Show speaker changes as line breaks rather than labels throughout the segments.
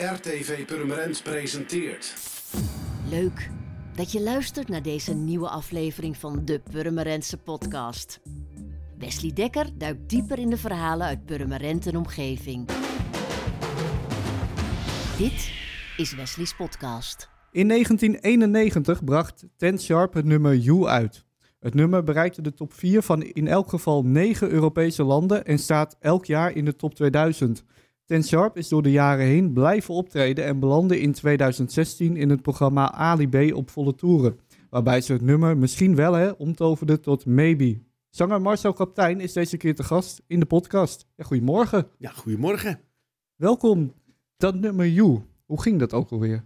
RTV Purmerend presenteert.
Leuk dat je luistert naar deze nieuwe aflevering van de Purmerendse podcast. Wesley Dekker duikt dieper in de verhalen uit Purmerend en omgeving. Dit is Wesley's podcast.
In 1991 bracht Ten Sharp het nummer You uit. Het nummer bereikte de top 4 van in elk geval 9 Europese landen en staat elk jaar in de top 2000. Ten Sharp is door de jaren heen blijven optreden en belandde in 2016 in het programma Ali B op volle toeren. Waarbij ze het nummer misschien wel hè, omtoverde tot Maybe. Zanger Marcel Kaptein is deze keer te gast in de podcast. Ja, goedemorgen.
Ja, goedemorgen.
Welkom. Dat nummer You, hoe ging dat ook alweer?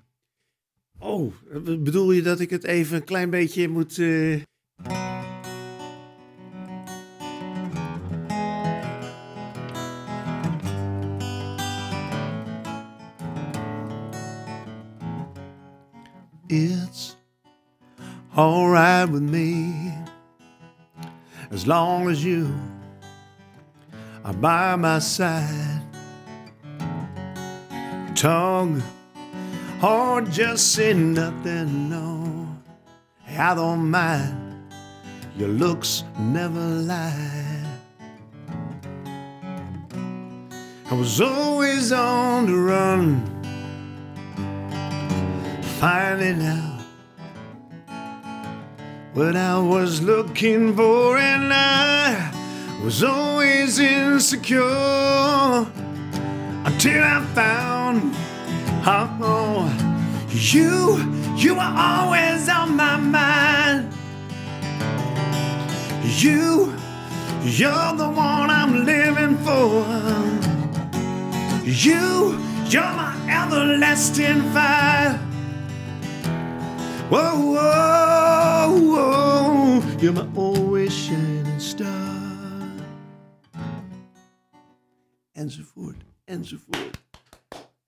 Oh, bedoel je dat ik het even een klein beetje moet... Uh... alright with me as long as you are by my side. Tongue or just say nothing, no. I don't mind, your looks never lie. I was always on the run finding out what I was looking for, and I was always insecure until I found oh, you, you were always on my mind. You, you're the one I'm living for. You, you're my everlasting fire. Whoa, whoa, whoa, you're my always shining star. Enzovoort, enzovoort.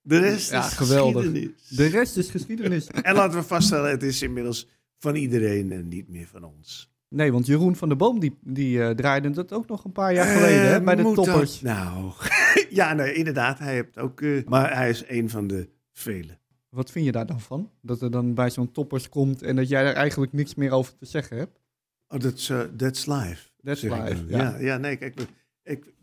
De rest
Ja,
is
geweldig.
geschiedenis.
De rest is geschiedenis.
En laten we vaststellen, het is inmiddels van iedereen en niet meer van ons.
Nee, want Jeroen van der Boom die, die eh, draaide dat ook nog een paar jaar geleden hè,
Eh,
bij de
moet dat
toppers.
Nou, ja, nee, inderdaad. Hij heeft ook, eh, maar hij is een van de velen.
Wat vind je daar dan van? Dat er dan bij zo'n toppers komt en dat jij er eigenlijk niks meer over te zeggen hebt?
Oh, that's, uh, that's live.
That's
ik
live,
dan.
ja.
Ja, ja, nee, kijk, ik,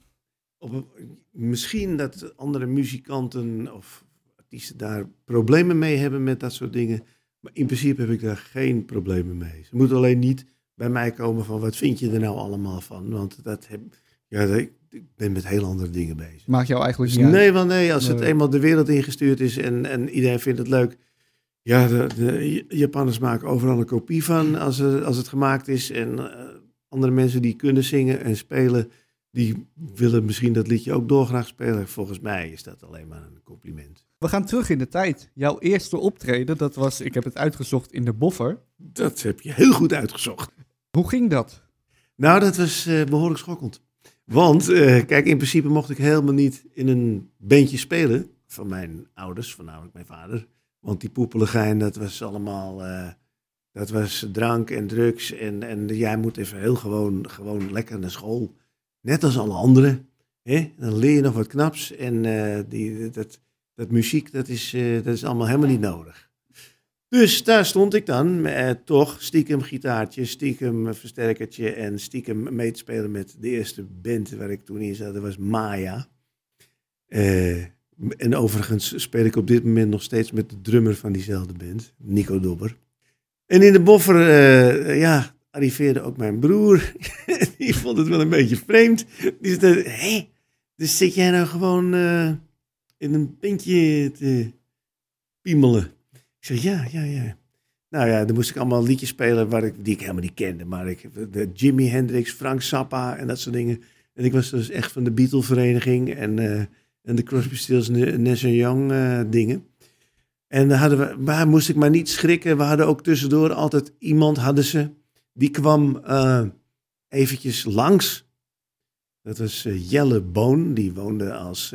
op een- misschien dat andere muzikanten of artiesten daar problemen mee hebben met dat soort dingen. Maar in principe heb ik daar geen problemen mee. Ze moeten alleen niet bij mij komen van wat vind je er nou allemaal van? Want dat heb, ja, ik, ik ben met heel andere dingen bezig.
Maakt jou eigenlijk
Dus
niet
nee, want nee, als het
Nee.
eenmaal de wereld ingestuurd is en, en iedereen vindt het leuk. Ja, de, de Japanners maken overal een kopie van als, er, als het gemaakt is. En eh, andere mensen die kunnen zingen en spelen, die willen misschien dat liedje ook doorgraag spelen. Volgens mij is dat alleen maar een compliment.
We gaan terug in de tijd. Jouw eerste optreden, dat was, ik heb het uitgezocht in de Boffer.
Dat heb je heel goed uitgezocht.
Hoe ging dat?
Nou, dat was eh, behoorlijk schokkend. Want, eh, kijk, in principe mocht ik helemaal niet in een bandje spelen. Van mijn ouders, voornamelijk mijn vader. Want die poepeligijn, dat was allemaal... eh, dat was drank en drugs. En, en jij moet even heel gewoon, gewoon lekker naar school. Net als alle anderen. Hè? Dan leer je nog wat knaps. En eh, die, dat, dat muziek, dat is, dat is allemaal helemaal niet nodig. Dus daar stond ik dan, eh, toch stiekem gitaartje, stiekem versterkertje en stiekem mee te spelen met de eerste band waar ik toen in zat. Dat was Maya. Eh, en overigens speel ik op dit moment nog steeds met de drummer van diezelfde band, Nico Dobber. En in de boffer, eh, ja, arriveerde ook mijn broer. Die vond het wel een beetje vreemd. Die zei, hé, dus zit jij nou gewoon eh, in een bandje te piemelen? Ik zeg, ja, ja, ja. Nou ja, dan moest ik allemaal liedjes spelen waar ik, die ik helemaal niet kende. Maar ik, de Jimi Hendrix, Frank Zappa en dat soort dingen. En ik was dus echt van de Beatle-vereniging en, eh, en de Crosby, Stills, Nash Young eh, dingen. En dan hadden we, maar moest ik maar niet schrikken. We hadden ook tussendoor altijd iemand, hadden ze, die kwam eh, eventjes langs. Dat was Jelle Boon, die woonde als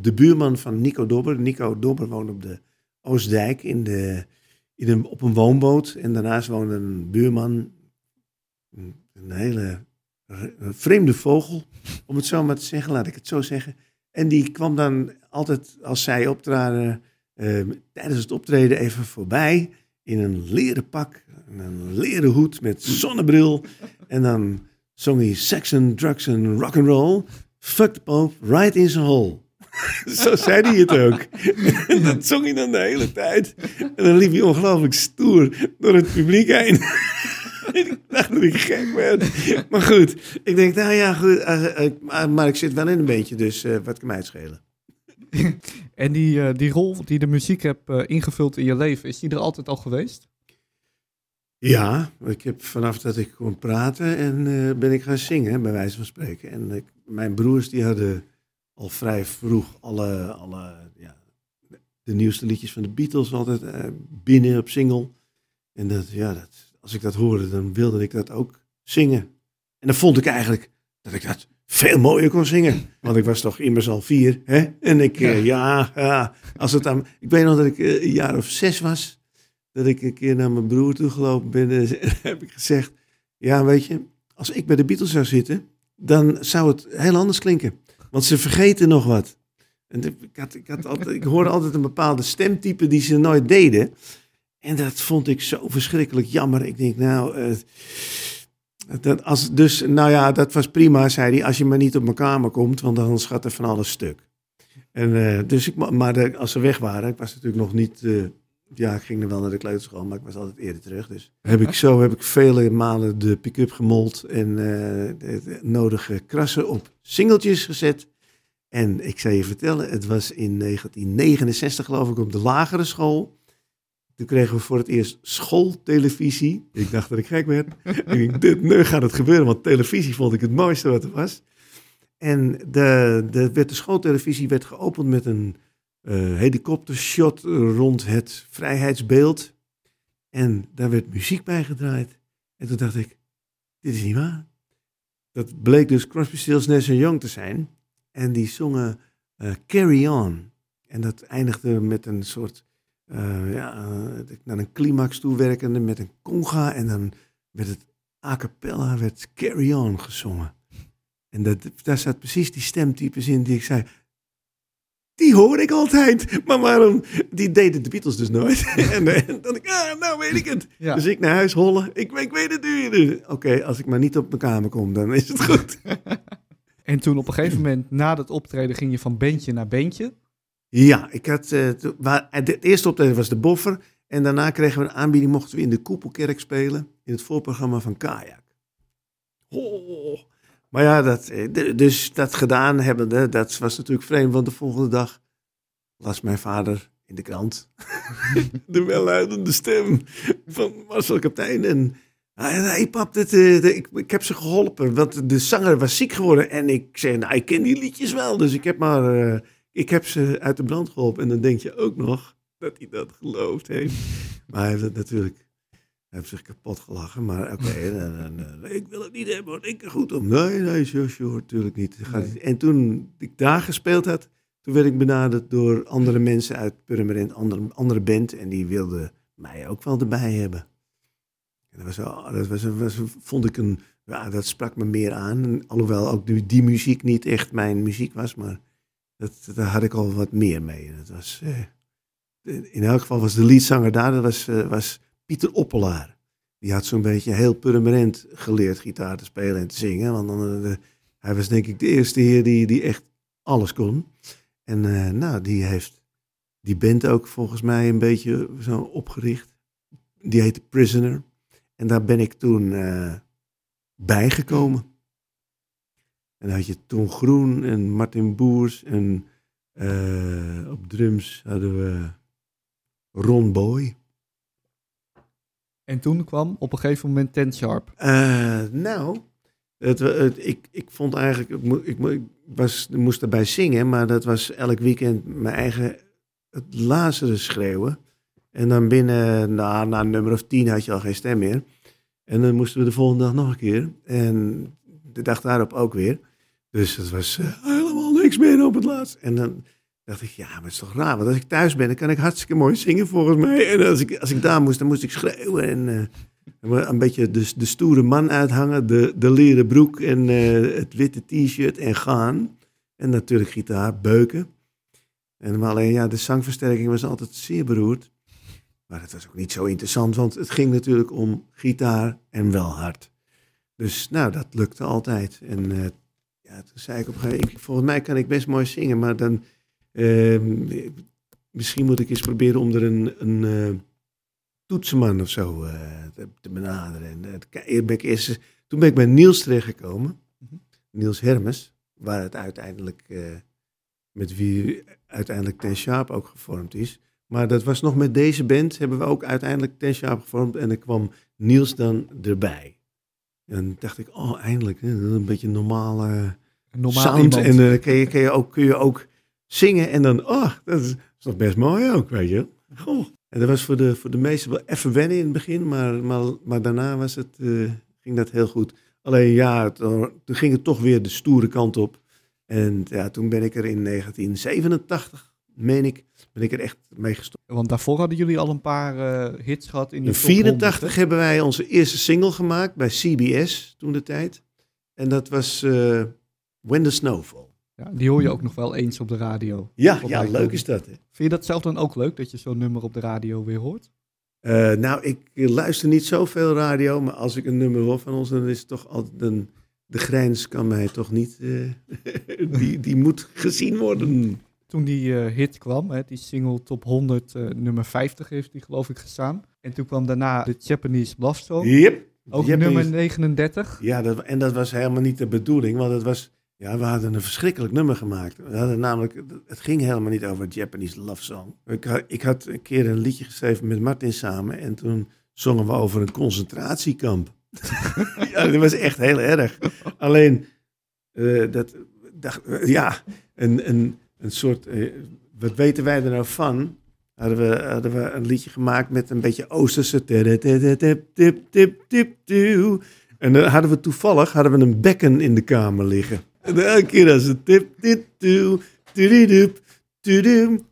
de buurman van Nico Dobber. Nico Dobber woonde op de Oostdijk in de, in op een woonboot. En daarnaast woonde een buurman, een, hele vreemde vogel, om het zo maar te zeggen, laat ik het zo zeggen. En die kwam dan altijd, als zij optraden, eh, tijdens het optreden even voorbij. In een leren pak, en een leren hoed met zonnebril. En dan zong hij sex and drugs and rock and roll. Fuck the Pope, right in zijn hole. Zo zei hij het ook. En dat zong hij dan de hele tijd. En dan liep hij ongelooflijk stoer door het publiek heen. ik dacht dat ik gek werd. Maar goed, ik denk, nou ja, goed. eh, eh, maar, ik zit wel in een beetje, dus eh, wat kan mij het schelen?
En die, die rol die de muziek hebt ingevuld in je leven, is die er altijd al geweest?
Ja, ik heb vanaf dat ik kon praten en ben ik gaan zingen, bij wijze van spreken. En ik, mijn broers die hadden al vrij vroeg alle, alle ja, de nieuwste liedjes van de Beatles altijd eh, binnen op single. En dat, ja, dat, als ik dat hoorde, dan wilde ik dat ook zingen. En dan vond ik eigenlijk dat ik dat veel mooier kon zingen. Want ik was toch immers al vier. Hè? En ik, eh, ja, ja, als het aan, ik weet nog dat ik eh, een jaar of zes was. Dat ik een keer naar mijn broer toe gelopen ben. En heb ik gezegd, ja weet je, als ik bij de Beatles zou zitten, dan zou het heel anders klinken. Want ze vergeten nog wat. En ik, ik, had altijd, ik hoorde altijd een bepaalde stemtype die ze nooit deden. En dat vond ik zo verschrikkelijk jammer. Ik denk, nou, eh, dat als, dus, nou ja, dat was prima, zei hij, als je maar niet op mijn kamer komt, want anders gaat er van alles stuk. En, eh, dus ik, maar de, als ze weg waren, ik was natuurlijk nog niet, eh, ja, ik ging er wel naar de kleuterschool, maar ik was altijd eerder terug. Dus heb ik zo heb ik vele malen de pick-up gemold en eh, de, de nodige krassen op singeltjes gezet. En ik zou je vertellen, het was in 1969 geloof ik op de lagere school. Toen kregen we voor het eerst schooltelevisie. Ik dacht dat ik gek werd. ik denk, dit, nu gaat het gebeuren, want televisie vond ik het mooiste wat er was. En de, de, werd de schooltelevisie werd geopend met een eh, helikoptershot rond het vrijheidsbeeld. En daar werd muziek bij gedraaid. En toen dacht ik, dit is niet waar. Dat bleek dus Crosby, Stills, Nash Young te zijn. En die zongen eh, Carry On. En dat eindigde met een soort, eh, ja, naar een climax toe werkende met een conga. En dan werd het a cappella, werd Carry On gezongen. En dat, daar zat precies die stemtypes in die ik zei, die hoor ik altijd. Maar waarom? Die deden de Beatles dus nooit. en, eh, dan dacht ik, ah, nou weet ik het.
Ja.
Dus ik naar huis hollen. Ik, ik weet het nu. Dus, Oké, als ik maar niet op mijn kamer kom, dan is het goed.
En toen op een gegeven moment, na dat optreden, ging je van bandje naar bandje.
Ja, ik had, eh, waar, het eerste optreden was de Boffer. En daarna kregen we een aanbieding, mochten we in de Koepelkerk spelen. In het voorprogramma van Kajak. Oh. Maar ja, dat, eh, dus dat gedaan hebbende, dat was natuurlijk vreemd. Want de volgende dag las mijn vader in de krant de welluidende stem van Marcel Kaptein. En hij hey pap, eh, ik, ik heb ze geholpen. Want de zanger was ziek geworden. En ik zei, nou, ik ken die liedjes wel. Dus ik heb maar... eh, ik heb ze uit de brand geholpen. En dan denk je ook nog dat hij dat geloofd heeft. Maar hij het natuurlijk... Heeft zich kapot gelachen. Maar oké, ik wil het niet hebben. hoor. Ik er goed om. Nee, nee, sure, natuurlijk niet.
Nee.
En toen ik daar gespeeld had... Toen werd ik benaderd door andere mensen uit Purmerend, andere, andere band. En die wilden mij ook wel erbij hebben. En dat was, dat was, was, vond ik een... Ja, dat sprak me meer aan. En Alhoewel ook die, die muziek niet echt mijn muziek was. Maar dat, daar had ik al wat meer mee. En Dat was, eh, in elk geval was de leadzanger daar, dat was, eh, was Pieter Oppelaar. Die had zo'n beetje heel Purmerend geleerd gitaar te spelen en te zingen. Want dan, eh, hij was denk ik de eerste heer die, die echt alles kon. En eh, nou, die heeft die band ook volgens mij een beetje zo opgericht. Die heette Prisoner. En daar ben ik toen eh, bijgekomen. En dan had je Ton Groen en Martin Boers. En op drums hadden we Ron Boy.
En toen kwam op een gegeven moment Ten Sharp.
Eh, nou, het, ik, ik vond eigenlijk, ik, ik, was, moest erbij zingen, maar dat was elk weekend mijn eigen het Lazarus schreeuwen. En dan binnen, nou, na een nummer of tien had je al geen stem meer. En dan moesten we de volgende dag nog een keer. En de dag daarop ook weer. Dus het was eh, helemaal niks meer op het laatst. En dan dacht ik, ja, maar het is toch raar. Want als ik thuis ben, dan kan ik hartstikke mooi zingen volgens mij. En als ik, als ik daar moest, dan moest ik schreeuwen. En eh, een beetje de, de stoere man uithangen. De, de leren broek en eh, het witte t-shirt en gaan. En natuurlijk gitaar, beuken. En maar alleen ja, de zangversterking was altijd zeer beroerd. Maar het was ook niet zo interessant, want het ging natuurlijk om gitaar en wel hard. Dus nou, dat lukte altijd. En uh, ja, toen zei ik op een gegeven moment, volgens mij kan ik best mooi zingen, maar dan misschien moet ik eens proberen om er een, een toetsenman of zo uh, te, te, benaderen. En ben ik eerst, toen ben ik bij Niels terechtgekomen, mm -hmm. Niels Hermes, waar het uiteindelijk, met wie uiteindelijk Ten Sharp ook gevormd is. Maar dat was nog met deze band, hebben we ook uiteindelijk Ten Sharp gevormd en er kwam Niels dan erbij. En dacht ik, oh eindelijk, een beetje normale
Normaal
sound.
iemand.
En kun, je, kun, je ook, kun je ook zingen en dan, oh, dat is, toch best mooi ook, weet je. Goh. En dat was voor de, voor de meesten wel even wennen in het begin, maar, maar, maar daarna was het, uh, ging dat heel goed. Alleen ja, toen ging het toch weer de stoere kant op. En ja, toen ben ik er in 1987, meen ik, ben ik er echt mee gestopt.
Want daarvoor hadden jullie al een paar uh, hits gehad in de
In 84 hebben wij onze eerste single gemaakt bij CBS toen de tijd. En dat was uh, When the Snow Fall.
Ja, die hoor je ook nog wel eens op de radio.
Ja, ja leuk is dat. Hè?
Vind je dat zelf dan ook leuk, dat je zo'n nummer op de radio weer hoort?
Uh, nou, ik luister niet zoveel radio, maar als ik een nummer hoor van ons, dan is het toch altijd een... De grijns kan mij toch niet... Uh, die, die moet gezien worden.
Toen die uh, hit kwam, hè, die single top 100, nummer 50 heeft die geloof ik gestaan. En toen kwam daarna de Japanese Love Song.
Yep.
Ook Japanese... nummer 39.
Ja, dat, en dat was helemaal niet de bedoeling, want het was... Ja, we hadden een verschrikkelijk nummer gemaakt. We hadden namelijk, het ging helemaal niet over Japanese love song. Ik had, ik had een keer een liedje geschreven met Martin samen en toen zongen we over een concentratiekamp. ja, dat was echt heel erg. Alleen, uh, dat, uh, ja, een, een, een soort, uh, wat weten wij er nou van? Hadden we, hadden we een liedje gemaakt met een beetje Oosterse. En dan hadden we toevallig hadden we een bekken in de kamer liggen. En elke keer als het tip, dit, toe, tudidup, tudum,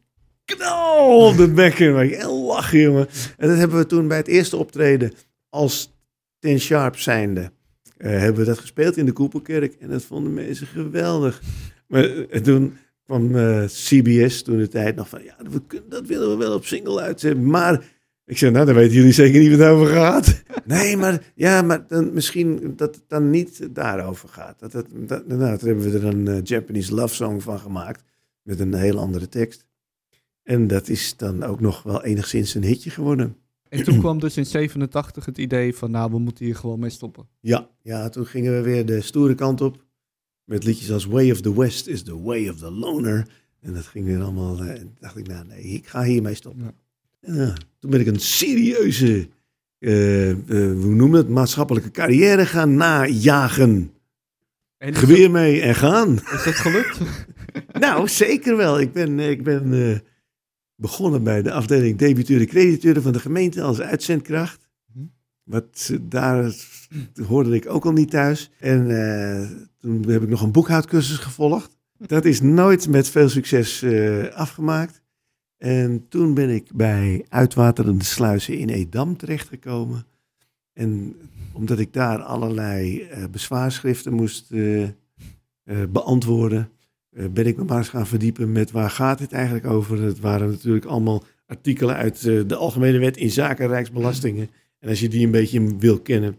knal op de bekken. Maar lachen, jongen. En dat hebben we toen bij het eerste optreden als Ten Sharp zijnde. Uh, hebben we dat gespeeld in de Koepelkerk. En dat vonden mensen geweldig. Maar uh, toen kwam uh, CBS toen de tijd nog van... Ja, dat, dat willen we wel op single uitzetten. Maar ik zei, nou, dan weten jullie zeker niet wat het over gaat. nee, maar, ja, maar dan, misschien dat het dan niet daarover gaat. Dat, dat, dat, nou, toen hebben we er een uh, Japanese love song van gemaakt. Met een heel andere tekst. En dat is dan ook nog wel enigszins een hitje geworden.
En toen kwam dus in 87 het idee van, nou, we moeten hier gewoon mee stoppen.
Ja, ja toen gingen we weer de stoere kant op. Met liedjes als Way of the West is the Way of the Loner. En dat ging weer allemaal, en uh, dacht ik, nou nee, ik ga hiermee stoppen. Ja. Ja, toen ben ik een serieuze, uh, uh, hoe noem het, maatschappelijke carrière gaan najagen. En Geweer dat, mee en gaan.
Is dat gelukt?
nou, zeker wel. Ik ben, ik ben uh, begonnen bij de afdeling debiteuren crediteuren van de gemeente als uitzendkracht. Hm. Wat daar hoorde ik ook al niet thuis. En toen heb ik nog een boekhoudcursus gevolgd. Dat is nooit met veel succes afgemaakt. En toen ben ik bij Uitwaterende Sluizen in Edam terechtgekomen. En omdat ik daar allerlei uh, bezwaarschriften moest uh, uh, beantwoorden, ben ik me maar eens gaan verdiepen met waar gaat het eigenlijk over. Het waren natuurlijk allemaal artikelen uit de Algemene Wet in zaken Rijksbelastingen. En als je die een beetje wil kennen,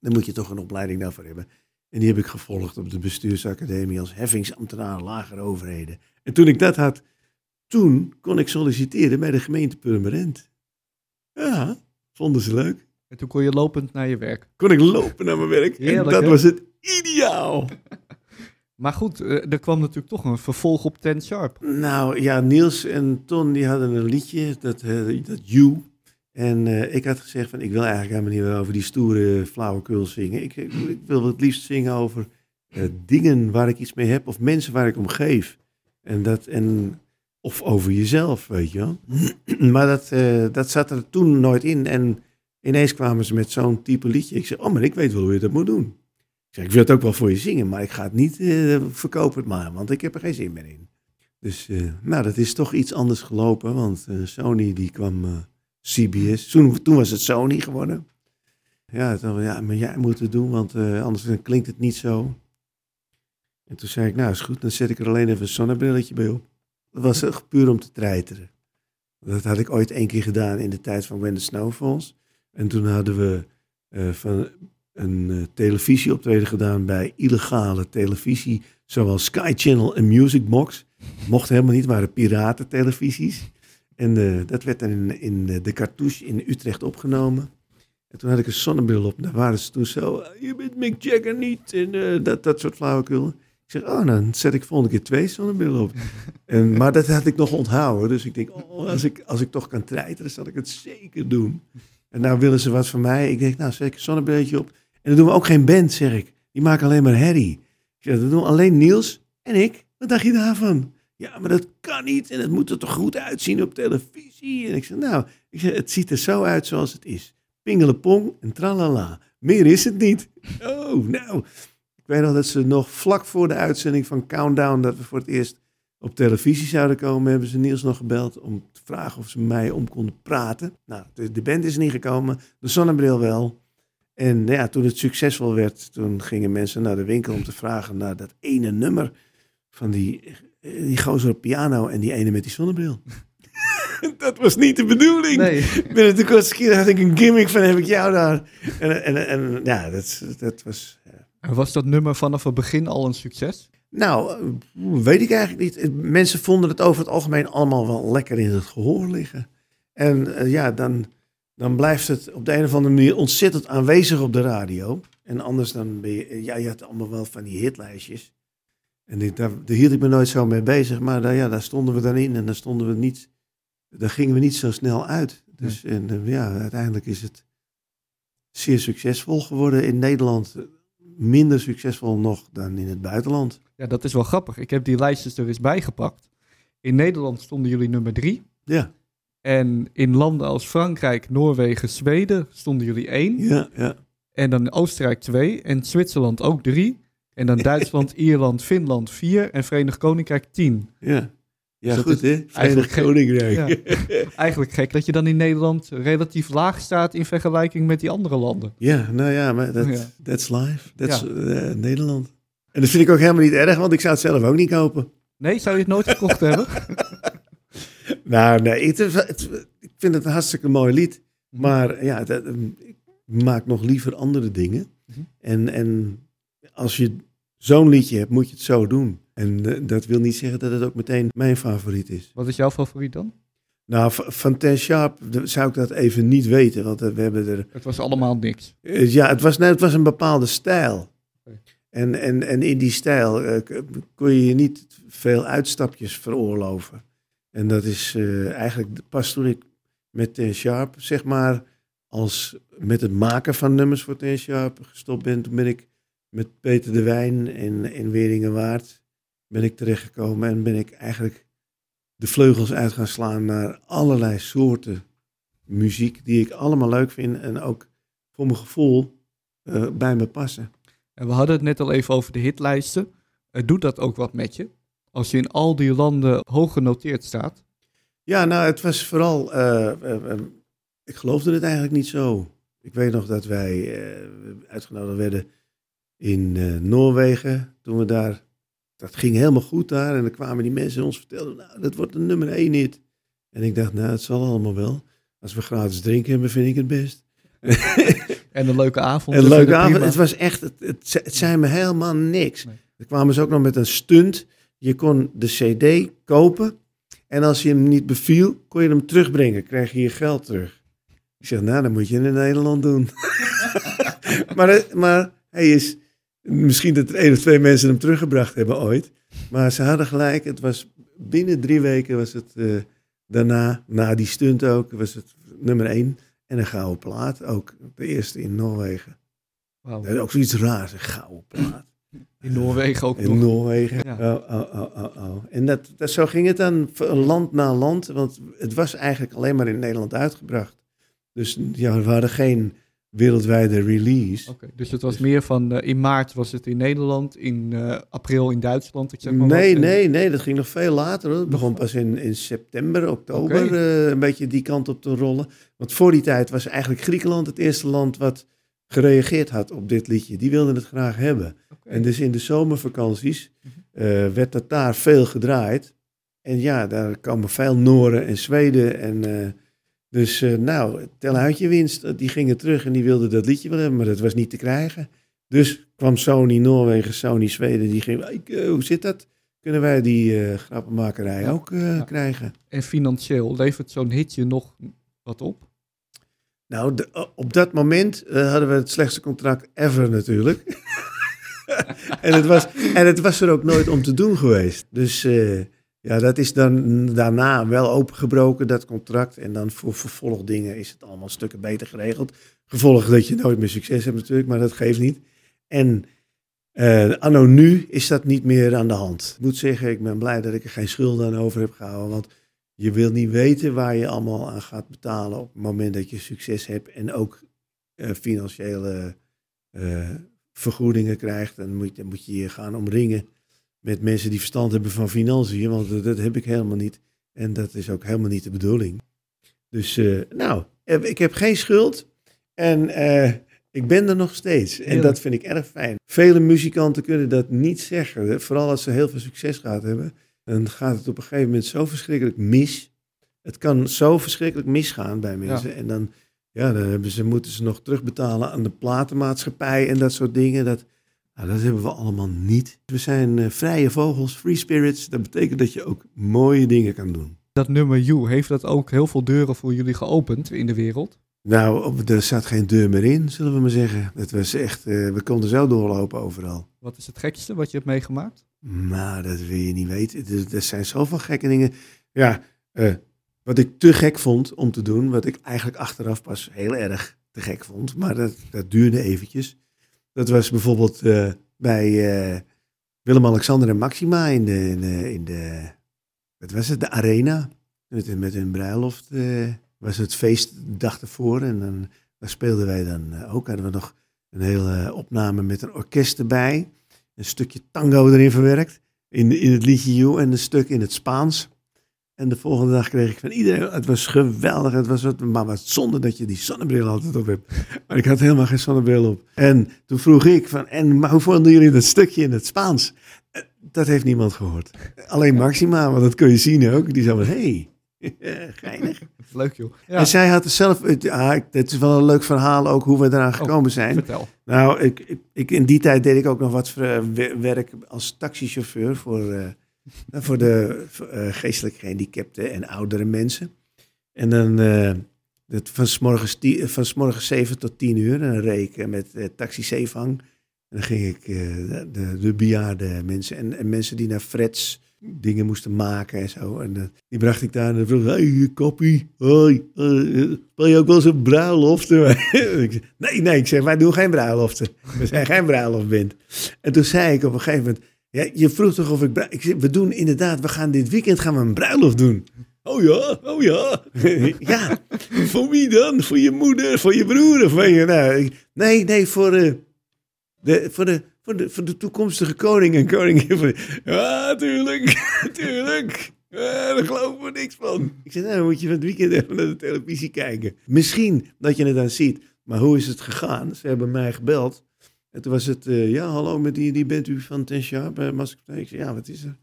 dan moet je toch een opleiding daarvoor hebben. En die heb ik gevolgd op de bestuursacademie als heffingsambtenaar lagere overheden. En toen ik dat had, toen kon ik solliciteren bij de gemeente Purmerend. Ja, vonden ze leuk.
En toen kon je lopend naar je werk.
Kon ik lopen naar mijn werk. Heerlijk, en dat hè? was het ideaal.
maar goed, er kwam natuurlijk toch een vervolg op Ten Sharp.
Nou ja, Niels en Ton die hadden een liedje, dat, uh, dat You. En uh, ik had gezegd van ik wil eigenlijk helemaal niet over die stoere flauwekul zingen. Ik, ik, ik wil het liefst zingen over uh, dingen waar ik iets mee heb of mensen waar ik om geef. En dat, en of over jezelf, weet je wel. maar dat, uh, dat zat er toen nooit in. En ineens kwamen ze met zo'n type liedje. Ik zei, oh, maar ik weet wel hoe je dat moet doen. Ik zei, ik wil het ook wel voor je zingen, maar ik ga het niet uh, verkopen maar, want ik heb er geen zin meer in. Dus, uh, nou, dat is toch iets anders gelopen, want Sony die kwam CBS. Toen, toen was het Sony geworden. Ja, dan, ja, maar jij moet het doen, want anders klinkt het niet zo. En toen zei ik, nou is goed, dan zet ik er alleen even een zonnebrilletje bij op. Was echt puur om te treiteren. Dat had ik ooit één keer gedaan in de tijd van When the Snow Falls. En toen hadden we eh, van een uh, televisieoptreden gedaan bij illegale televisie, zoals Sky Channel en Music Box. Mocht helemaal niet, waren piratentelevisies. En uh, dat werd dan in, in de cartouche in Utrecht opgenomen. En toen had ik een zonnebril op. Daar waren ze toen zo, je bent Mick Jagger niet. En dat, dat soort flauwekul. Ik zeg, oh, dan zet ik volgende keer twee zonnebrillen op. en, maar dat had ik nog onthouden. Dus ik denk, oh, als ik, als ik toch kan treiteren, zal ik het zeker doen. En nou willen ze wat van mij. Ik denk, nou, zet ik een zonnebrilletje op. En dan doen we ook geen band, zeg ik. Die maken alleen maar herrie. Ik zeg, dat doen alleen Niels en ik. Wat dacht je daarvan? Ja, maar dat kan niet. En het moet er toch goed uitzien op televisie. En ik zeg, nou, ik zeg, het ziet er zo uit zoals het is. Pingelepong en tralala. Meer is het niet. Oh, nou. Ik weet nog dat ze nog vlak voor de uitzending van Countdown, dat we voor het eerst op televisie zouden komen, hebben ze Niels nog gebeld om te vragen of ze mij om konden praten. Nou, de, de band is niet gekomen, de zonnebril wel. En ja, toen het succesvol werd, toen gingen mensen naar de winkel om te vragen naar dat ene nummer van die, die gozer op piano en die ene met die zonnebril. dat was niet de bedoeling.
Nee.
Binnen de kortste keer had ik een gimmick van heb ik jou daar. En, en, en ja, dat, dat was...
En was dat nummer vanaf het begin al een succes?
Nou, weet ik eigenlijk niet. Mensen vonden het over het algemeen allemaal wel lekker in het gehoor liggen. En uh, ja, dan, dan blijft het op de een of andere manier ontzettend aanwezig op de radio. En anders dan ben je, ja, je had allemaal wel van die hitlijstjes. En ik, daar, daar hield ik me nooit zo mee bezig. Maar daar, ja, daar stonden we dan in en daar stonden we niet, daar gingen we niet zo snel uit. Dus en, ja, uiteindelijk is het zeer succesvol geworden in Nederland minder succesvol nog dan in het buitenland.
Ja, dat is wel grappig. Ik heb die lijstjes er eens bijgepakt. In Nederland stonden jullie nummer drie.
Ja.
En in landen als Frankrijk, Noorwegen, Zweden stonden jullie één.
Ja, ja.
En dan Oostenrijk twee. En Zwitserland ook drie. En dan Duitsland, Ierland, Finland vier. En Verenigd Koninkrijk tien.
Ja. Ja,
Dus
goed hè? Verenigd Koninkrijk.
Ja. Eigenlijk gek dat je dan in Nederland relatief laag staat in vergelijking met die andere landen.
Ja, nou ja, maar dat that's life. That's eh, Nederland. En dat vind ik ook helemaal niet erg, want ik zou het zelf ook niet kopen.
Nee, zou je het nooit gekocht hebben?
Nou, nee, het het- ik vind het een hartstikke mooi lied.
Mhm.
Maar ja, dat, eh, ik maak nog liever andere dingen.
Mhm.
En, en als je zo'n liedje hebt, moet je het zo doen. En eh, dat wil niet zeggen dat het ook meteen mijn favoriet is.
Wat is jouw favoriet dan?
Nou, van Ten Sharp zou ik dat even niet weten, want eh, we hebben er...
Het was allemaal niks.
eh, Ja, het was, het was een bepaalde stijl. En, en, en in die stijl kon je niet veel uitstapjes veroorloven. En dat is eigenlijk pas toen ik met Ten Sharp, zeg maar, als met het maken van nummers voor Ten Sharp gestopt ben. Toen ben ik met Peter de Wijn en, en Weringenwaard ben ik terechtgekomen en ben ik eigenlijk de vleugels uit gaan slaan naar allerlei soorten muziek die ik allemaal leuk vind en ook voor mijn gevoel eh, bij me passen.
En we hadden het net al even over de hitlijsten. Het doet dat ook wat met je? Als je in al die landen hoog genoteerd staat.
Ja, nou, het was vooral. eh, ik geloofde het eigenlijk niet zo. Ik weet nog dat wij uitgenodigd werden in Noorwegen. Toen we daar. Dat ging helemaal goed daar. En dan kwamen die mensen en ons vertelden. Nou, dat wordt een nummer één hit. En ik dacht, nou, het zal allemaal wel. Als we gratis drinken hebben, vind ik het best.
En een leuke avond.
Een leuke avond.
prima.
Het was echt, het, het, het zei me helemaal niks.
Nee.
Er kwamen ze ook nog met een stunt. Je kon de CD kopen. En als je hem niet beviel, kon je hem terugbrengen. Kreeg je je geld terug. Ik zeg, nou, dat moet je in Nederland doen. maar, maar hij is. Misschien dat er één of twee mensen hem teruggebracht hebben ooit. Maar ze hadden gelijk. Het was binnen drie weken was het. eh, daarna, na die stunt ook, was het nummer één. En een gouden plaat. Ook de eerste in Noorwegen. Dat is ook zoiets raars, een gouden plaat.
In Noorwegen ook
In
nog.
Noorwegen.
Ja.
Oh, oh, oh, oh, oh. En dat, dat, zo ging het dan land na land. Want het was eigenlijk alleen maar in Nederland uitgebracht. Dus ja, we hadden geen wereldwijde release.
Dus het was meer van eh, in maart was het in Nederland, in eh, april in Duitsland. Ik zeg maar
Nee,
wat.
Nee, nee, dat ging nog veel later. Hoor. Het begon pas in, in september, oktober eh, een beetje die kant op te rollen. Want voor die tijd was eigenlijk Griekenland het eerste land wat gereageerd had op dit liedje. Die wilden het graag hebben. En dus in de zomervakanties eh, werd dat daar veel gedraaid. En ja, daar komen veel Noren en Zweden. En, dus eh, nou, tel uit je winst. Eh, Die gingen terug en die wilden dat liedje wel hebben, maar dat was niet te krijgen. Dus kwam Sony Noorwegen, Sony Zweden. Die ging, "Ik, eh, hoe zit dat? Kunnen wij die grappenmakerij
Ja.
ook
Ja.
krijgen?
En financieel levert zo'n hitje nog wat op?
Nou, de- op dat moment hadden we het slechtste contract ever natuurlijk. en, het was, en het was er ook nooit om te doen geweest. Dus ja, dat is dan daarna wel opengebroken, dat contract. En dan voor vervolgdingen is het allemaal stukken beter geregeld. Gevolg dat je nooit meer succes hebt natuurlijk, maar dat geeft niet. En eh, anno nu is dat niet meer aan de hand. Ik moet zeggen, ik ben blij dat ik er geen schulden aan over heb gehouden. Want je wilt niet weten waar je allemaal aan gaat betalen op het moment dat je succes hebt. En ook eh, financiële eh, vergoedingen krijgt. Dan moet, dan moet je je gaan omringen met mensen die verstand hebben van financiën. Want dat, heb ik helemaal niet. En dat is ook helemaal niet de bedoeling. Dus eh, nou, eh, ik heb geen schuld. En eh, ik ben er nog steeds. En dat vind ik erg fijn. Vele muzikanten kunnen dat niet zeggen. Vooral als ze heel veel succes gehad hebben. Dan gaat het op een gegeven moment zo verschrikkelijk mis. Het kan zo verschrikkelijk misgaan bij mensen. En dan, ja, dan hebben ze, moeten ze nog terugbetalen aan de platenmaatschappij en dat soort dingen. Dat, nou, dat hebben we allemaal niet. We zijn eh, vrije vogels, free spirits. Dat betekent dat je ook mooie dingen kan doen.
Dat nummer You, heeft dat ook heel veel deuren voor jullie geopend in de wereld?
Nou, er zat geen deur meer in, zullen we maar zeggen. Het was echt, eh, we konden zo doorlopen overal.
Wat is het gekste wat je hebt meegemaakt?
Maar dat wil je niet weten. Er, er zijn zoveel gekke dingen. Ja, eh, wat ik te gek vond om te doen, wat ik eigenlijk achteraf pas heel erg te gek vond, maar dat, dat duurde eventjes. Dat was bijvoorbeeld eh, bij eh, Willem-Alexander en Maxima in de, in de, was het, de arena. Met, met hun bruiloft eh, was het feest de dag ervoor. En dan, daar speelden wij dan ook. Hadden we nog een hele opname met een orkest erbij. Een stukje tango erin verwerkt. In, in het liedje You en een stuk in het Spaans. En de volgende dag kreeg ik van iedereen, het was geweldig, het was wat, maar wat zonde dat je die zonnebril altijd op hebt. Maar ik had helemaal geen zonnebril op. En toen vroeg ik van, en maar hoe vonden jullie dat stukje in het Spaans? Eh, Dat heeft niemand gehoord. Alleen Maxima, want dat kun je zien ook. Die zei van, hé, hey, geinig.
Leuk joh. Ja,
En zij had zelf, het- ah, het is wel een leuk verhaal ook hoe we eraan gekomen zijn.
vertel.
Nou, ik, ik, in die tijd deed ik ook nog wat we- werk als taxichauffeur voor, eh, voor de eh, geestelijk gehandicapten en oudere mensen. En dan eh, dat van, s morgens die- van 's morgens 7 tot 10 uur. En dan reed ik eh, met eh, taxi. En dan ging ik eh, de, de, de bejaarde mensen en, en mensen die naar frets dingen moesten maken en zo. En eh, die bracht ik daar en dan vroeg hey, koppie, hoi, eh, speel je ook wel eens een bruiloft? Nee, nee, ik zeg, wij doen geen bruiloften. We zijn geen bruiloftband. En toen zei ik op een gegeven moment, ja, je vroeg toch of ik, ik we doen inderdaad, we gaan dit weekend gaan we een bruiloft doen. Oh ja, oh ja. ja, voor wie dan? Voor je moeder, voor je broer? Of je, nou, nee, nee, voor, eh, de, voor, de, voor, de, voor de toekomstige koning en koningin. Ja, tuurlijk, tuurlijk. Eh, daar geloven we niks van. Ik zei, nou, dan moet je van het weekend even naar de televisie kijken. Misschien dat je het dan ziet. Maar hoe is het gegaan? Ze hebben mij gebeld. En toen was het, eh, ja, hallo, met die, die bent u van Ten Sharp? Uh, ik zei, ja, wat is er?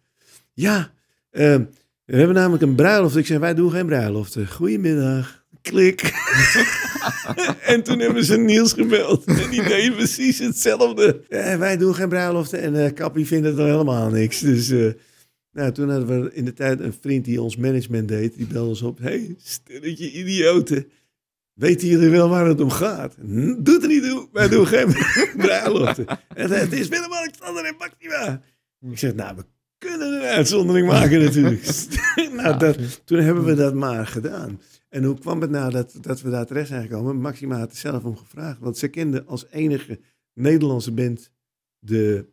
Ja, eh, we hebben namelijk een bruiloft. Ik zei, wij doen geen bruiloften. Goedemiddag. Klik. en toen hebben ze Niels gebeld. En die deed precies hetzelfde. Wij doen geen bruiloften. En eh Kappie vindt het dan helemaal niks. Dus eh, nou, toen hadden we in de tijd een vriend die ons management deed. Die belde ons op. hey, stelletje idioten. Weten jullie wel waar het om gaat? Hm, Doet er niet toe. Wij doen geen bruiloften. En het is Willem-Alexander en Maxima. Ik zeg, nou, we kunnen een uitzondering maken natuurlijk. nou, dat, toen hebben we dat maar gedaan. En hoe kwam het nou dat, dat we daar terecht zijn gekomen? Maxima had er zelf om gevraagd. Want ze kende als enige Nederlandse band de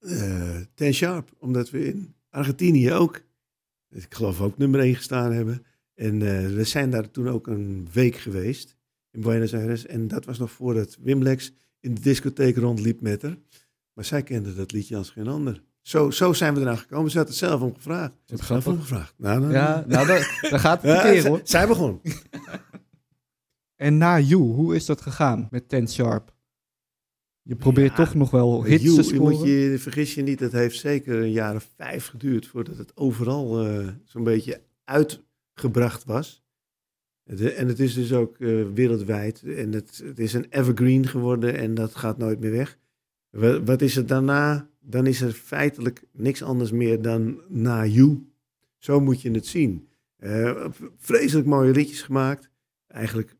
eh Ten Sharp. Omdat we in Argentinië ook, ik geloof ook nummer 1 gestaan hebben. En eh, we zijn daar toen ook een week geweest in Buenos Aires. En dat was nog voordat Wim Lex in de discotheek rondliep met haar. Maar zij kende dat liedje als geen ander. Zo, zo zijn we eraan gekomen. Ze had het zelf om gevraagd. Ze het zelf om gevraagd. Nou, nou,
Ja, nou, daar, daar gaat het
ja,
keer hoor.
Zij begon.
En na You, hoe is dat gegaan met Ten Sharp? Je probeert
Ja,
toch nog wel hits
You,
te scoren.
moet je, vergis je niet, dat heeft zeker een jaar of vijf geduurd voordat het overal eh, zo'n beetje uitgebracht was. En het is dus ook eh, wereldwijd en het, het is een evergreen geworden en dat gaat nooit meer weg. Wa- Wat is er daarna? Dan is er feitelijk niks anders meer dan na You. Zo moet je het zien. Eh, vreselijk mooie liedjes gemaakt. Eigenlijk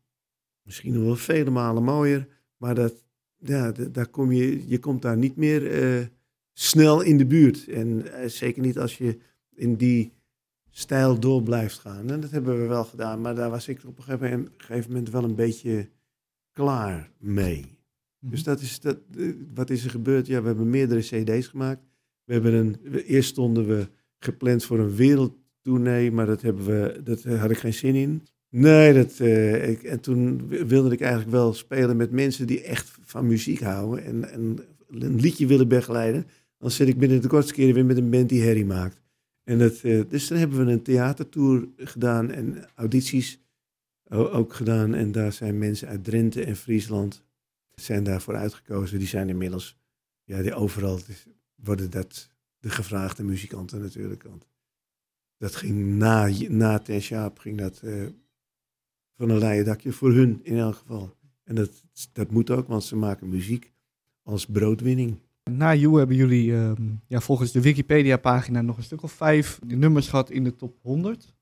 misschien nog wel vele malen mooier. Maar dat, ja, daar kom je, je komt daar niet meer eh, snel in de buurt. En zeker niet als je in die stijl door blijft gaan. En dat hebben we wel gedaan. Maar daar was ik op een gegeven moment- wel een beetje klaar mee.
Mhm.
Dus dat is, dat, eh, wat is er gebeurd? Ja, we hebben meerdere cd's gemaakt. We hebben een, eerst stonden we gepland voor een wereldtournee, maar dat, hebben we, dat eh, had ik geen zin in. Nee, dat, eh, ik, en toen wi- wilde ik eigenlijk wel spelen met mensen die echt van muziek houden en, en een liedje willen begeleiden. Dan zit ik binnen de kortste keren weer met een band die herrie maakt. En dat, eh, dus dan hebben we een theatertour gedaan en audities ook gedaan. En daar zijn mensen uit Drenthe en Friesland zijn daarvoor uitgekozen. Die zijn inmiddels, ja, die overal dus worden dat de gevraagde muzikanten natuurlijk. Want dat ging na, na Ten Sjaap, ging dat eh, van een leien dakje voor hun in elk geval. En dat, dat moet ook, want ze maken muziek als broodwinning.
Na You hebben jullie ehm, ja, volgens de Wikipedia-pagina nog een stuk of vijf nummers gehad in de top 100.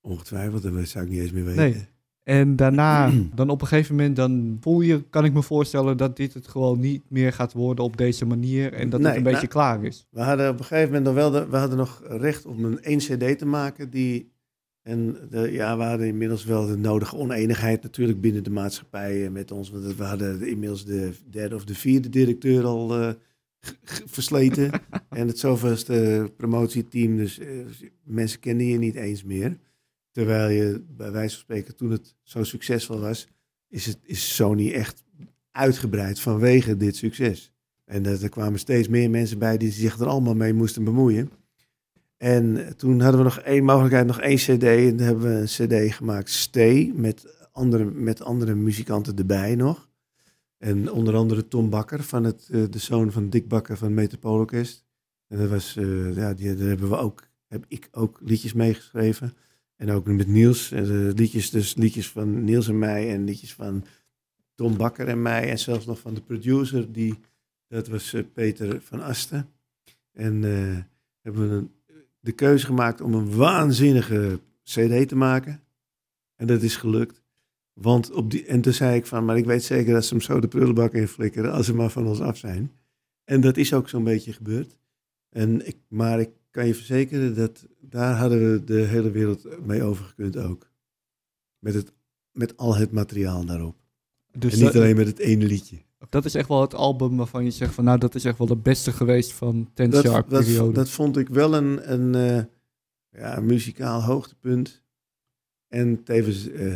Ongetwijfeld, dat zou ik niet eens meer weten.
Nee. En daarna, dan op een gegeven moment, dan voel je, kan ik me voorstellen, dat dit het gewoon niet meer gaat worden op deze manier. En dat
Nee,
het een beetje
nou-
klaar is.
We hadden op een gegeven moment nog wel de, we hadden nog recht om een 1 CD te maken. Die, en de, ja, we hadden inmiddels wel de nodige oneenigheid natuurlijk binnen de maatschappij eh, met ons. Want we hadden inmiddels de derde of de vierde directeur al eh, versleten. en het zoveelste promotieteam. Dus eh, mensen kenden je niet eens meer. Terwijl je bij wijze van spreken, toen het zo succesvol was, is, het, is Sony echt uitgebreid vanwege dit succes. En dat er kwamen steeds meer mensen bij die zich er allemaal mee moesten bemoeien. En toen hadden we nog één mogelijkheid, nog één cd. En toen hebben we een cd gemaakt, Stay, met andere, met andere muzikanten erbij nog. En onder andere Tom Bakker, van het, eh, de zoon van Dick Bakker van Metropoolorkest. En dat was, eh, ja, die, daar hebben we ook, heb ik ook liedjes meegeschreven. En ook met Niels, eh, liedjes, dus liedjes van Niels en mij en liedjes van Tom Bakker en mij. En zelfs nog van de producer, die, dat was Peter van Asten. En hebben we een, de keuze gemaakt om een waanzinnige cd te maken. En dat is gelukt. Want op die, en toen zei ik van, maar ik weet zeker dat ze hem zo de prullenbak in flikkeren als ze maar van ons af zijn. En dat is ook zo'n beetje gebeurd. En ik, maar ik kan je verzekeren dat daar hadden we de hele wereld mee overgekund ook. Met, het, met al het materiaal daarop.
Dus
en niet
dat,
alleen met het ene liedje.
dat is echt wel het album waarvan je zegt van nou, dat is echt wel de beste geweest van Ten
Dat,
Sharp
dat,
periode.
dat vond ik wel een, een eh, ja, muzikaal hoogtepunt. En tevens eh,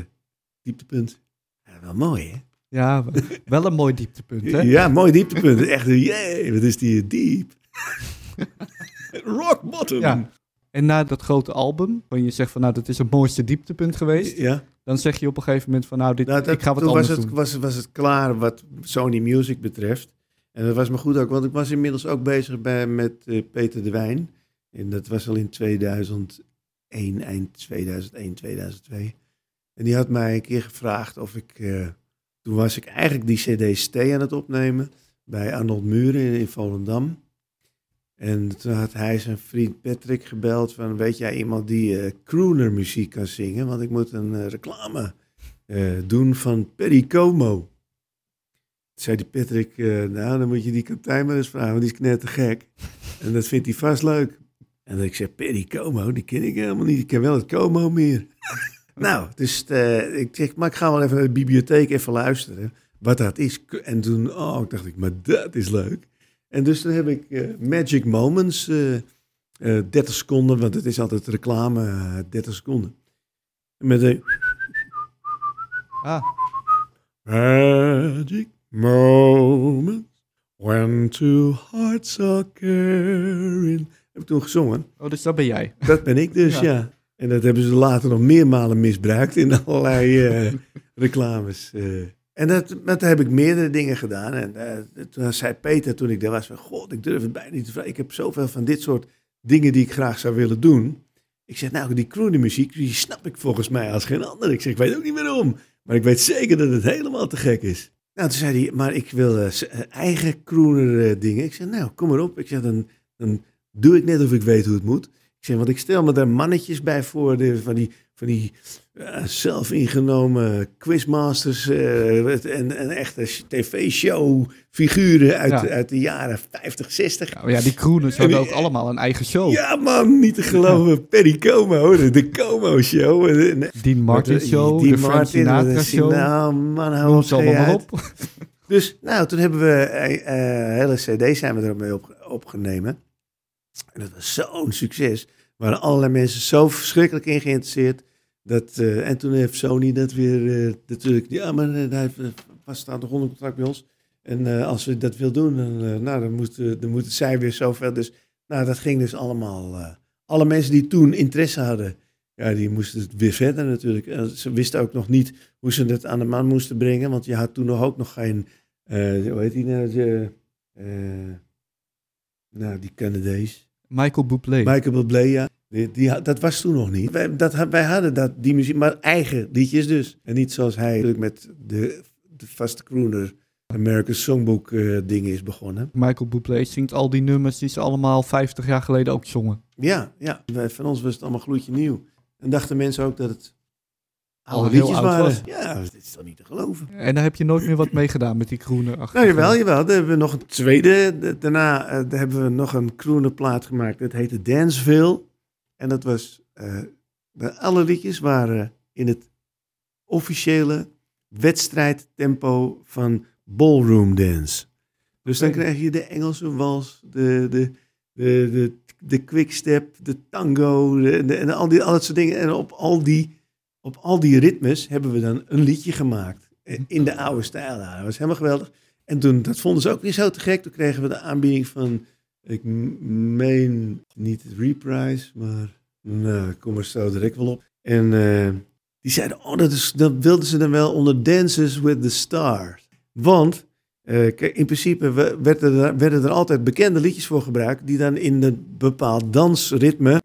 dieptepunt. Ja, wel mooi, hè?
Ja, wel een mooi dieptepunt hè?
Ja, mooi dieptepunt. Echt, jee, wat is die diep. Rock bottom.
Ja. En na dat grote album, waar je zegt van nou, dat is het mooiste dieptepunt geweest.
Ja.
Dan zeg je op een gegeven moment van nou, dit,
Nou, dat-
ik ga wat
toen
anders
was het,
doen.
Was, was het klaar wat Sony Music betreft. En dat was me goed ook, want ik was inmiddels ook bezig bij, met eh, Peter de Wijn. En dat was al in 2001, eind 2001, 2002. En die had mij een keer gevraagd of ik... eh, toen was ik eigenlijk die cd Stay aan het opnemen bij Arnold Muren in, Volendam. En toen had hij zijn vriend Patrick gebeld van... weet jij iemand die eh crooner muziek kan zingen? Want ik moet een eh, reclame doen van Perry Como. Toen zei die Patrick, nou dan moet je die kapitein maar eens vragen, want die is knettergek. en dat vindt hij vast leuk. En ik zeg, Perry Como, die ken ik helemaal niet. Ik ken wel het Como meer. nou, dus eh, ik zeg, maar ik ga wel even naar de bibliotheek even luisteren wat dat is. En toen, oh, dacht ik, maar dat is leuk. En dus dan heb ik eh, Magic Moments, eh eh 30 seconden, want het is altijd reclame, eh, 30 seconden. Met een...
Ah,
Magic moments when two hearts are caring. Heb ik toen gezongen.
oh, dus dat ben jij.
Dat ben ik dus,
Ja.
ja. En dat hebben ze later nog meermalen misbruikt in allerlei eh, reclames. eh. en dat, dat heb ik meerdere dingen gedaan. En eh, toen zei Peter, toen ik daar was, van, god, ik durf het bijna niet te vragen. Ik heb zoveel van dit soort dingen die ik graag zou willen doen. Ik zeg, nou, die crooner muziek, die snap ik volgens mij als geen ander. Ik zeg, ik weet ook niet waarom. Maar ik weet zeker dat het helemaal te gek is. Nou, toen zei hij, maar ik wil eigen crooner dingen. Ik zeg, nou, kom maar op. Ik zeg, dan, dan doe ik net of ik weet hoe het moet. Ik zeg, want ik stel me daar mannetjes bij voor, de, van die, van die eh, zelf ingenomen quizmasters eh, en, en echte tv-show figuren uit,
Ja.
uit de jaren 50, 60.
Ja, maar ja, die crooners hadden ook allemaal een eigen show.
Ja man, niet te geloven. Perry Como, de, de Como Show. En- en-
Dean Martin Show,
Die
de Frank
Martin,
Sinatra
dat is-
Show.
Nou man, hou ons
allemaal maar op.
Dus nou, toen hebben we eh, eh, hele cd's zijn we ermee op, opgenomen. En dat was zo'n succes. Er waren allerlei mensen zo verschrikkelijk in geïnteresseerd. Dat, eh, en toen heeft Sony dat weer eh, natuurlijk... Ja, maar eh, hij was staat nog onder contract bij ons. En eh, als we dat wil doen, dan, eh, nou, dan, moeten dan moeten zij weer zoveel. Dus nou, dat ging dus allemaal... eh, alle mensen die toen interesse hadden... Ja, die moesten het weer verder natuurlijk. Ze wisten ook nog niet hoe ze het aan de man moesten brengen. Want je had toen nog ook nog geen... eh, hoe heet die nou? Eh, nou, die Canadees.
Michael Bublé.
Michael Bublé, ja. Die, dat was toen nog niet. Wij, dat, wij hadden dat, die muziek, maar eigen liedjes dus. En niet zoals hij natuurlijk met de, de vaste crooner American Songbook eh ding is begonnen.
Michael Bublé zingt al die nummers die ze allemaal 50 jaar geleden ook zongen.
Ja, ja. Wij, van ons was het allemaal gloedje nieuw. En dachten mensen ook dat het
Al
oude
heel
liedjes waren.
was.
Ja, dit is toch niet te geloven.
En daar heb je nooit meer wat mee gedaan met die crooner.
Nou jawel, jawel. Dan hebben we nog een tweede. Da- Daarna eh, daar hebben we nog een crooner plaat gemaakt. Dat heette Danceville. En dat was... eh, de, alle liedjes waren in het officiële wedstrijdtempo van ballroom dance. Dus dan krijg je de Engelse wals, de, de, de, de, de quickstep, de tango de, de- en al, die, al dat soort dingen. En op al, die, op al die ritmes hebben we dan een liedje gemaakt. In de oude stijl. Nou, dat was helemaal geweldig. En toen, dat vonden ze ook weer zo te gek. Toen kregen we de aanbieding van, ik meen niet Reprise, maar nou, kom er zo direct wel op. En eh, die zeiden, oh, dat, is, dat wilden ze dan wel onder Dances with the Stars. Want kijk, in principe we- werden er, werden er altijd bekende liedjes voor gebruikt, die dan in een bepaald dansritme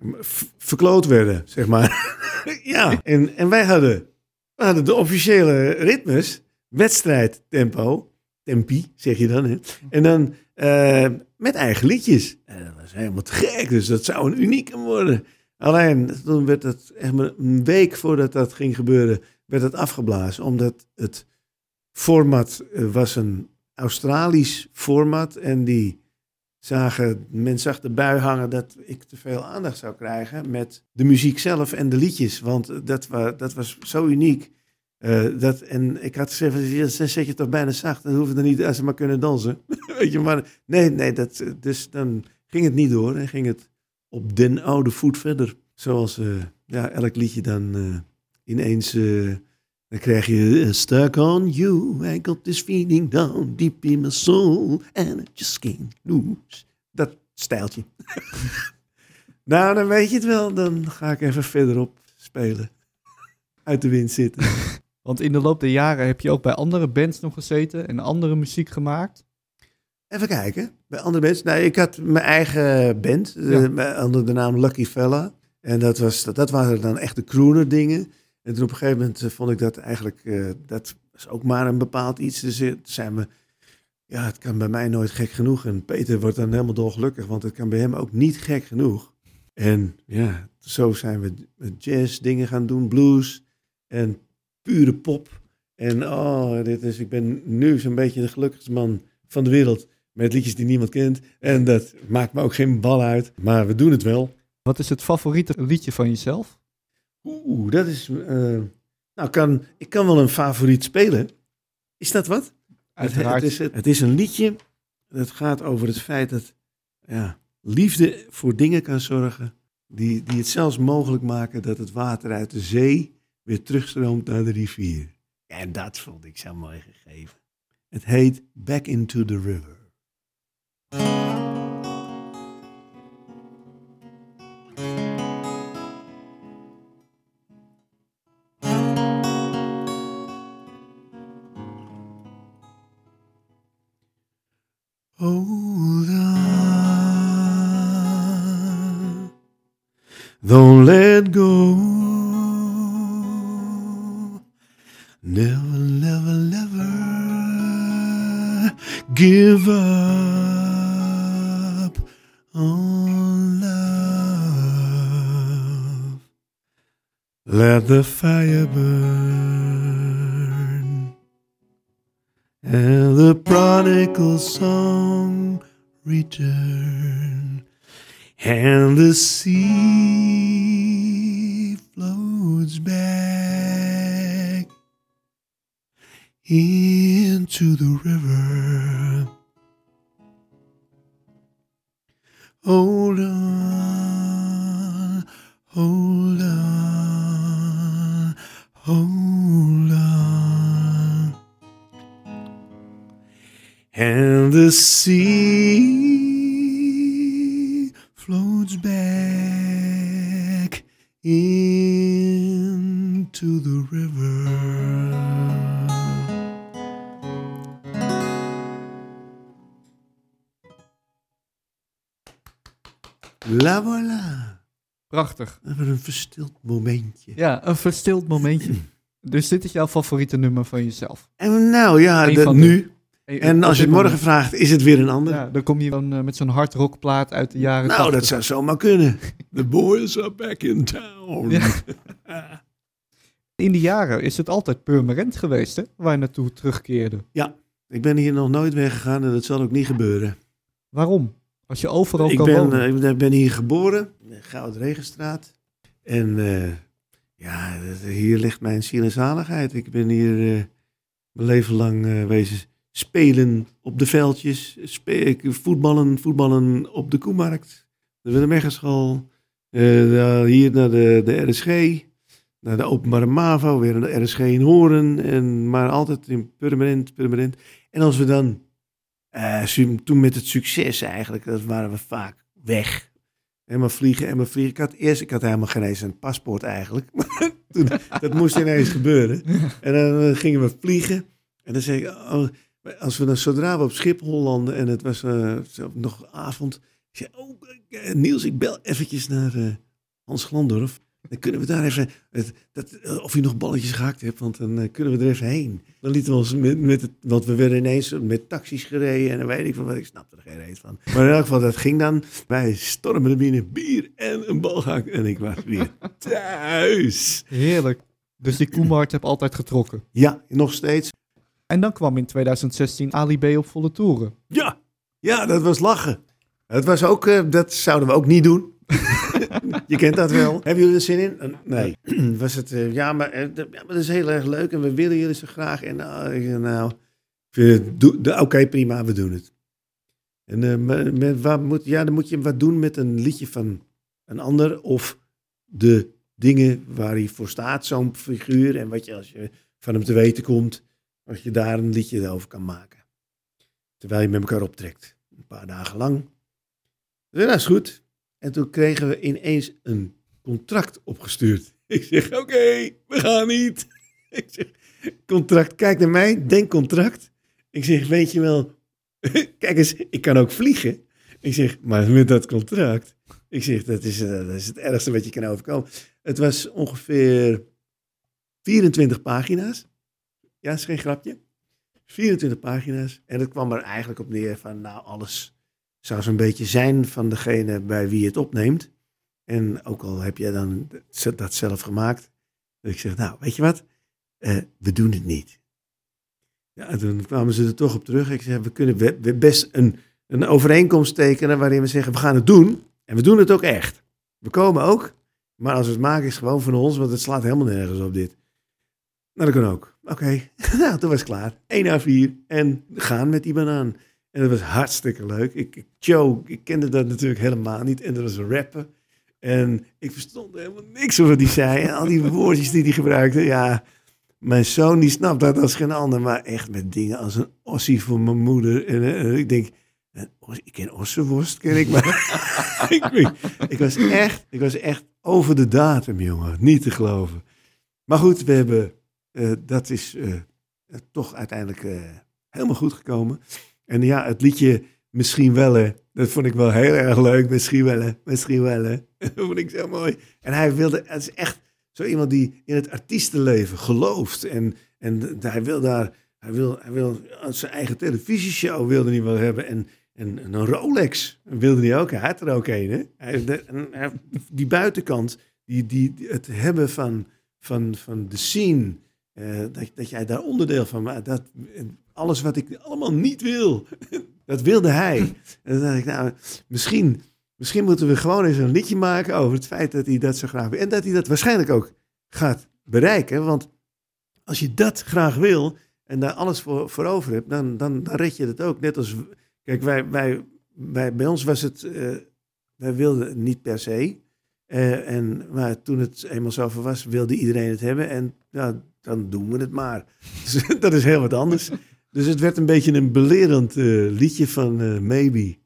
verkloot werden, zeg maar. ja, en, en wij hadden, hadden de officiële ritmes, wedstrijdtempo, tempi zeg je dan, hè? En dan eh, met eigen liedjes. En dat was helemaal te gek, dus dat zou een unieke worden. Alleen, toen werd het echt een week voordat dat ging gebeuren, werd het afgeblazen. Omdat het format eh, was een Australisch format. En die zagen, men zag de bui hangen dat ik te veel aandacht zou krijgen met de muziek zelf en de liedjes. Want dat, dat was zo uniek. Eh, dat, en ik had gezegd, dan zet je toch bijna zacht. Dan hoeven er niet, als ze maar kunnen dansen. Weet je, maar nee, nee, dat, dus dan ging het niet door. En ging het op den oude voet verder. Zoals eh, ja, elk liedje dan eh, ineens... dan krijg je eh, Stuck on you, I got this feeling down deep in my soul and I just can't lose. Dat stijltje. nou, dan weet je het wel. Dan ga ik even verderop spelen. Uit de wind zitten.
Want in de loop der jaren heb je ook bij andere bands nog gezeten en andere muziek gemaakt.
Even kijken. Bij andere bands. Nou, ik had mijn eigen band. eh,
Ja.
onder de naam Lucky Fella. En dat, was, dat, dat waren dan echt de crooner dingen. En toen op een gegeven moment eh, vond ik dat eigenlijk... eh, dat was ook maar een bepaald iets. Dus eh, zijn we... Ja, het kan bij mij nooit gek genoeg. En Peter wordt dan helemaal dolgelukkig. Want het kan bij hem ook niet gek genoeg. En ja, zo zijn we jazz dingen gaan doen. Blues. En pure pop. En oh, dit is, ik ben nu zo'n beetje de gelukkigste man van de wereld. Met liedjes die niemand kent. En dat maakt me ook geen bal uit. Maar we doen het wel.
Wat is het favoriete liedje van jezelf?
Oeh, dat is... eh, nou, kan, ik kan wel een favoriet spelen. Is dat wat?
Uiteraard.
Het, het, is, het is een liedje. Dat gaat over het feit dat ja, liefde voor dingen kan zorgen. Die, die het zelfs mogelijk maken dat het water uit de zee weer terugstroomt naar de rivier. En dat vond ik zo mooi gegeven. Het heet Back into the River. The fire burn. And the prodigal song sea floats back into the river. La voilà.
Prachtig.
Even een verstild momentje.
Ja, een verstild momentje. dus dit is jouw favoriete nummer van jezelf.
En nou ja,
de-
nu. En als je het morgen vraagt, is het weer een ander?
Ja, dan kom je dan eh, met zo'n hardrockplaat uit de jaren
nou,
80.
dat zou zomaar kunnen. The boys are back in town.
Ja. In die jaren is het altijd Purmerend geweest, hè? Waar je naartoe terugkeerde.
Ik ben hier nog nooit weggegaan en dat zal ook niet gebeuren.
Waarom? Als je overal
Ik
kan
ben,
wonen.
eh, ik ben- ben hier geboren, in Goud Regenstraat. En eh, ja, hier ligt mijn ziel en zaligheid. Ik ben hier eh, mijn leven lang eh, wezen spelen op de veldjes. Voetballen, voetballen op de Koemarkt. De Willemeggeschool. Eh, dan hier naar de, de RSG. Naar de openbare MAVO. Weer naar de RSG in Horen. En, maar altijd in permanent, permanent. En als we dan eh, toen met het succes eigenlijk, dat waren we vaak weg. En maar vliegen en maar vliegen. Ik had eerst, ik had helemaal geen eens een paspoort eigenlijk. Maar toen, dat moest ineens gebeuren. En dan eh, gingen we vliegen. En dan zei ik, oh, als we dan zodra we op Schiphol landen en het was eh, nog avond. Ik zei, oh eh, Niels, ik bel eventjes naar eh, Hans Glandorf. Dan kunnen we daar even, het, dat, of je nog balletjes gehakt hebt, want dan kunnen we er even heen. Dan lieten we ons met, met het, want we werden ineens met taxis gereden en dan weet ik van wat, ik snapte er geen reet van. Maar in elk geval, dat ging dan. Wij stormen er binnen, bier en een bal gehakt en ik was weer thuis.
Heerlijk. Dus die Koemart heb altijd getrokken.
Ja, nog steeds.
En dan kwam in 2016 Ali B op volle toeren.
Ja, ja, dat was lachen. Het was ook, eh, dat zouden we ook niet doen. Je kent dat wel. Hebben jullie er zin in? Nee. Was het, eh, ja, maar, eh, ja, maar dat is heel erg leuk en we willen jullie zo graag. En nou, oké, prima, we doen het. En met, waar moet, ja, dan moet je wat doen met een liedje van een ander of de dingen waar hij voor staat, zo'n figuur. En wat je als je van hem te weten komt, als je daar een liedje over kan maken. Terwijl je met elkaar optrekt. Een paar dagen lang. Dus dat is goed. En toen kregen we ineens een contract opgestuurd. Ik zeg, oké, we gaan niet. Ik zeg, contract, kijk naar mij, denk contract. Ik zeg, weet je wel, kijk eens, ik kan ook vliegen. Ik zeg, maar met dat contract. Ik zeg, dat is, eh, dat is het ergste wat je kan overkomen. Het was ongeveer 24 pagina's. Ja, is geen grapje. 24 pagina's. En het kwam er eigenlijk op neer van, nou, alles zou zo'n beetje zijn van degene bij wie het opneemt. En ook al heb jij dan dat zelf gemaakt. Dat ik zeg, nou, weet je wat? Eh, we doen het niet. Ja, en toen kwamen ze er toch op terug. Ik zeg, we kunnen best een, een overeenkomst tekenen waarin we zeggen, we gaan het doen. En we doen het ook echt. We komen ook. Maar als we het maken is gewoon van ons, want het slaat helemaal nergens op dit. Nou, dat kan ook. Oké, nou, toen was het klaar. 1 A4 en gaan met die banaan. En dat was hartstikke leuk. Ik, ik, Joe, ik kende dat natuurlijk helemaal niet. En dat was een rapper. En ik verstond helemaal niks van wat hij zei. En al die woordjes die hij gebruikte. Ja, mijn zoon die snapt dat als geen ander. Maar echt met dingen als een ossie voor mijn moeder. En eh, ik denk, eh, ik ken ossenworst, ken ik. Maar ik, ik, was echt, ik was echt over de datum, jongen. Niet te geloven. Maar goed, we hebben, eh, dat is eh, toch uiteindelijk eh, helemaal goed gekomen. En ja, het liedje misschien wel. Dat vond ik wel heel erg leuk. Misschien wel. Misschien wel. Dat vond ik zo mooi. En hij wilde, het is echt zo iemand die in het artiestenleven gelooft. En, en hij wil daar, hij wil, hij wil zijn eigen televisieshow wilde hij wel hebben. En, en, en een Rolex wilde hij ook. Hij had er ook een. Hè? Hij, die buitenkant, die, die- het hebben van, van, van de scene. Eh, dat, dat jij daar onderdeel van maakt. Dat, alles wat ik allemaal niet wil, dat wilde hij. En dan dacht ik, nou, misschien, misschien moeten we gewoon eens een liedje maken over het feit dat hij dat zo graag wil. En dat hij dat waarschijnlijk ook gaat bereiken. Want als je dat graag wil en daar alles voor, over hebt, dan, dan, dan red je het ook. Net als, kijk, wij, wij, wij, bij ons was het, eh, wij wilden niet per se. Eh, en, maar toen het eenmaal zover was, wilde iedereen het hebben. En dan doen we het maar. Dus dat is heel wat anders. Dus het werd een beetje een belerend eh, liedje van eh, Maybe.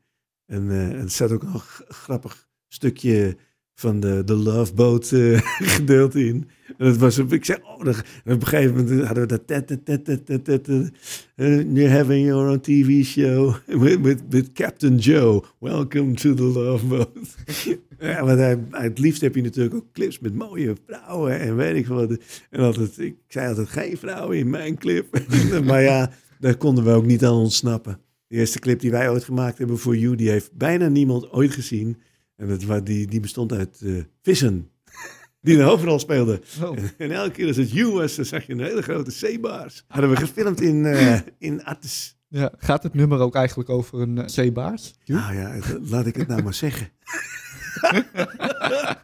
En er zat ook nog een grappig stukje van de, de Love Boat gedeelte in. En dat was, ik zei, oh, en op een gegeven moment hadden we dat... Eh, You're having your own TV show with, with Captain Joe. Welcome to the Love Boat. Ja, want hij, het liefst heb je natuurlijk ook clips met mooie vrouwen en weet ik wat. En altijd, ik zei altijd, geen vrouwen in mijn clip. maar ja, daar konden we ook niet aan ontsnappen. De eerste clip die wij ooit gemaakt hebben voor You, die heeft bijna niemand ooit gezien. En dat, die, die bestond uit eh, vissen. Die een hoofdrol speelden.
Oh.
En elke keer als het You was, dan zag je een hele grote zeebaars. Hadden we gefilmd in, eh in Artes.
Ja, gaat het nummer ook eigenlijk over een eh, zeebaars?
Nou ja, laat ik het nou maar zeggen.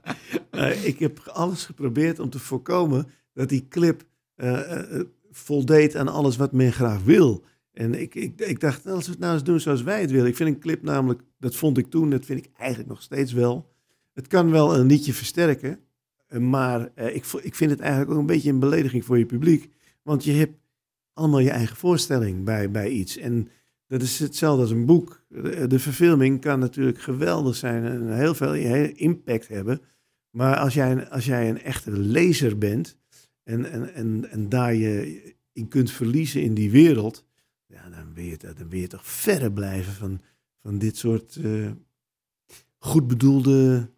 Eh, ik heb alles geprobeerd om te voorkomen dat die clip eh, eh, voldeed aan alles wat men graag wil. En ik, ik, ik dacht, nou, als we het nou eens doen zoals wij het willen. Ik vind een clip namelijk, dat vond ik toen, dat vind ik eigenlijk nog steeds wel. Het kan wel een liedje versterken, maar ik, ik vind het eigenlijk ook een beetje een belediging voor je publiek. Want je hebt allemaal je eigen voorstelling bij, bij iets. En dat is hetzelfde als een boek. De, de verfilming kan natuurlijk geweldig zijn en heel veel impact hebben. Maar als jij, een- als jij een echte lezer bent en, en, en, en daar je in kunt verliezen in die wereld, ja, dan, wil je, dan wil je toch verre blijven van, van dit soort eh, goed bedoelde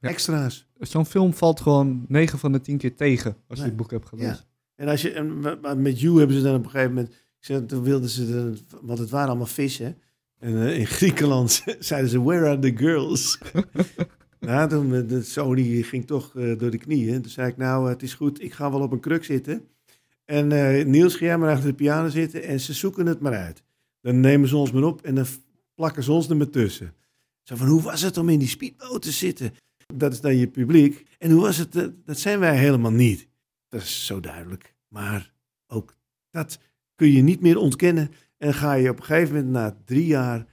Ja.
extra's.
Zo'n film valt gewoon 9 van de 10 keer tegen als je
Nee.
het boek hebt gelezen.
En, als je, en met You hebben ze dan op een gegeven moment, toen wilden ze, dan, want het waren allemaal vissen. En eh, in Griekenland zeiden ze, where are the girls? nou, toen, eh, de Sony ging toch eh, door de knieën. Toen zei ik, nou, het is goed, ik ga wel op een kruk zitten. En Niels, ga jij maar achter de piano zitten en ze zoeken het maar uit. Dan nemen ze ons maar op en dan plakken ze ons er maar tussen. Zo van, hoe was het om in die speedboot te zitten? Dat is dan je publiek. En hoe was het? Dat zijn wij helemaal niet. Dat is zo duidelijk. Maar ook dat kun je niet meer ontkennen. En ga je op een gegeven moment na drie jaar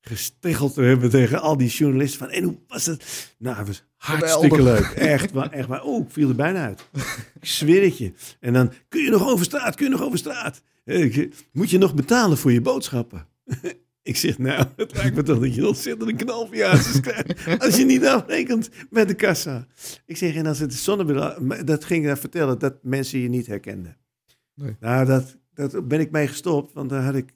gesteggeld te hebben tegen al die journalisten van en hoe was het? Nou, het was hartstikke
Geweldig.
leuk. Echt waar, echt waar. Oh, ik viel er bijna uit. Ik zweer het je. En dan kun je nog over straat, kun je nog over straat. Eh, Moet je nog betalen voor je boodschappen? Ik zeg, nou, het lijkt me toch dat je een ontzettende knalverjaardag krijgt. Als je niet afrekent met de kassa. Ik zeg, en als het zonnebril... maar Dat ging ik vertellen, dat mensen je niet herkenden.
Nee.
Nou, dat, dat ben ik mee gestopt, want daar had ik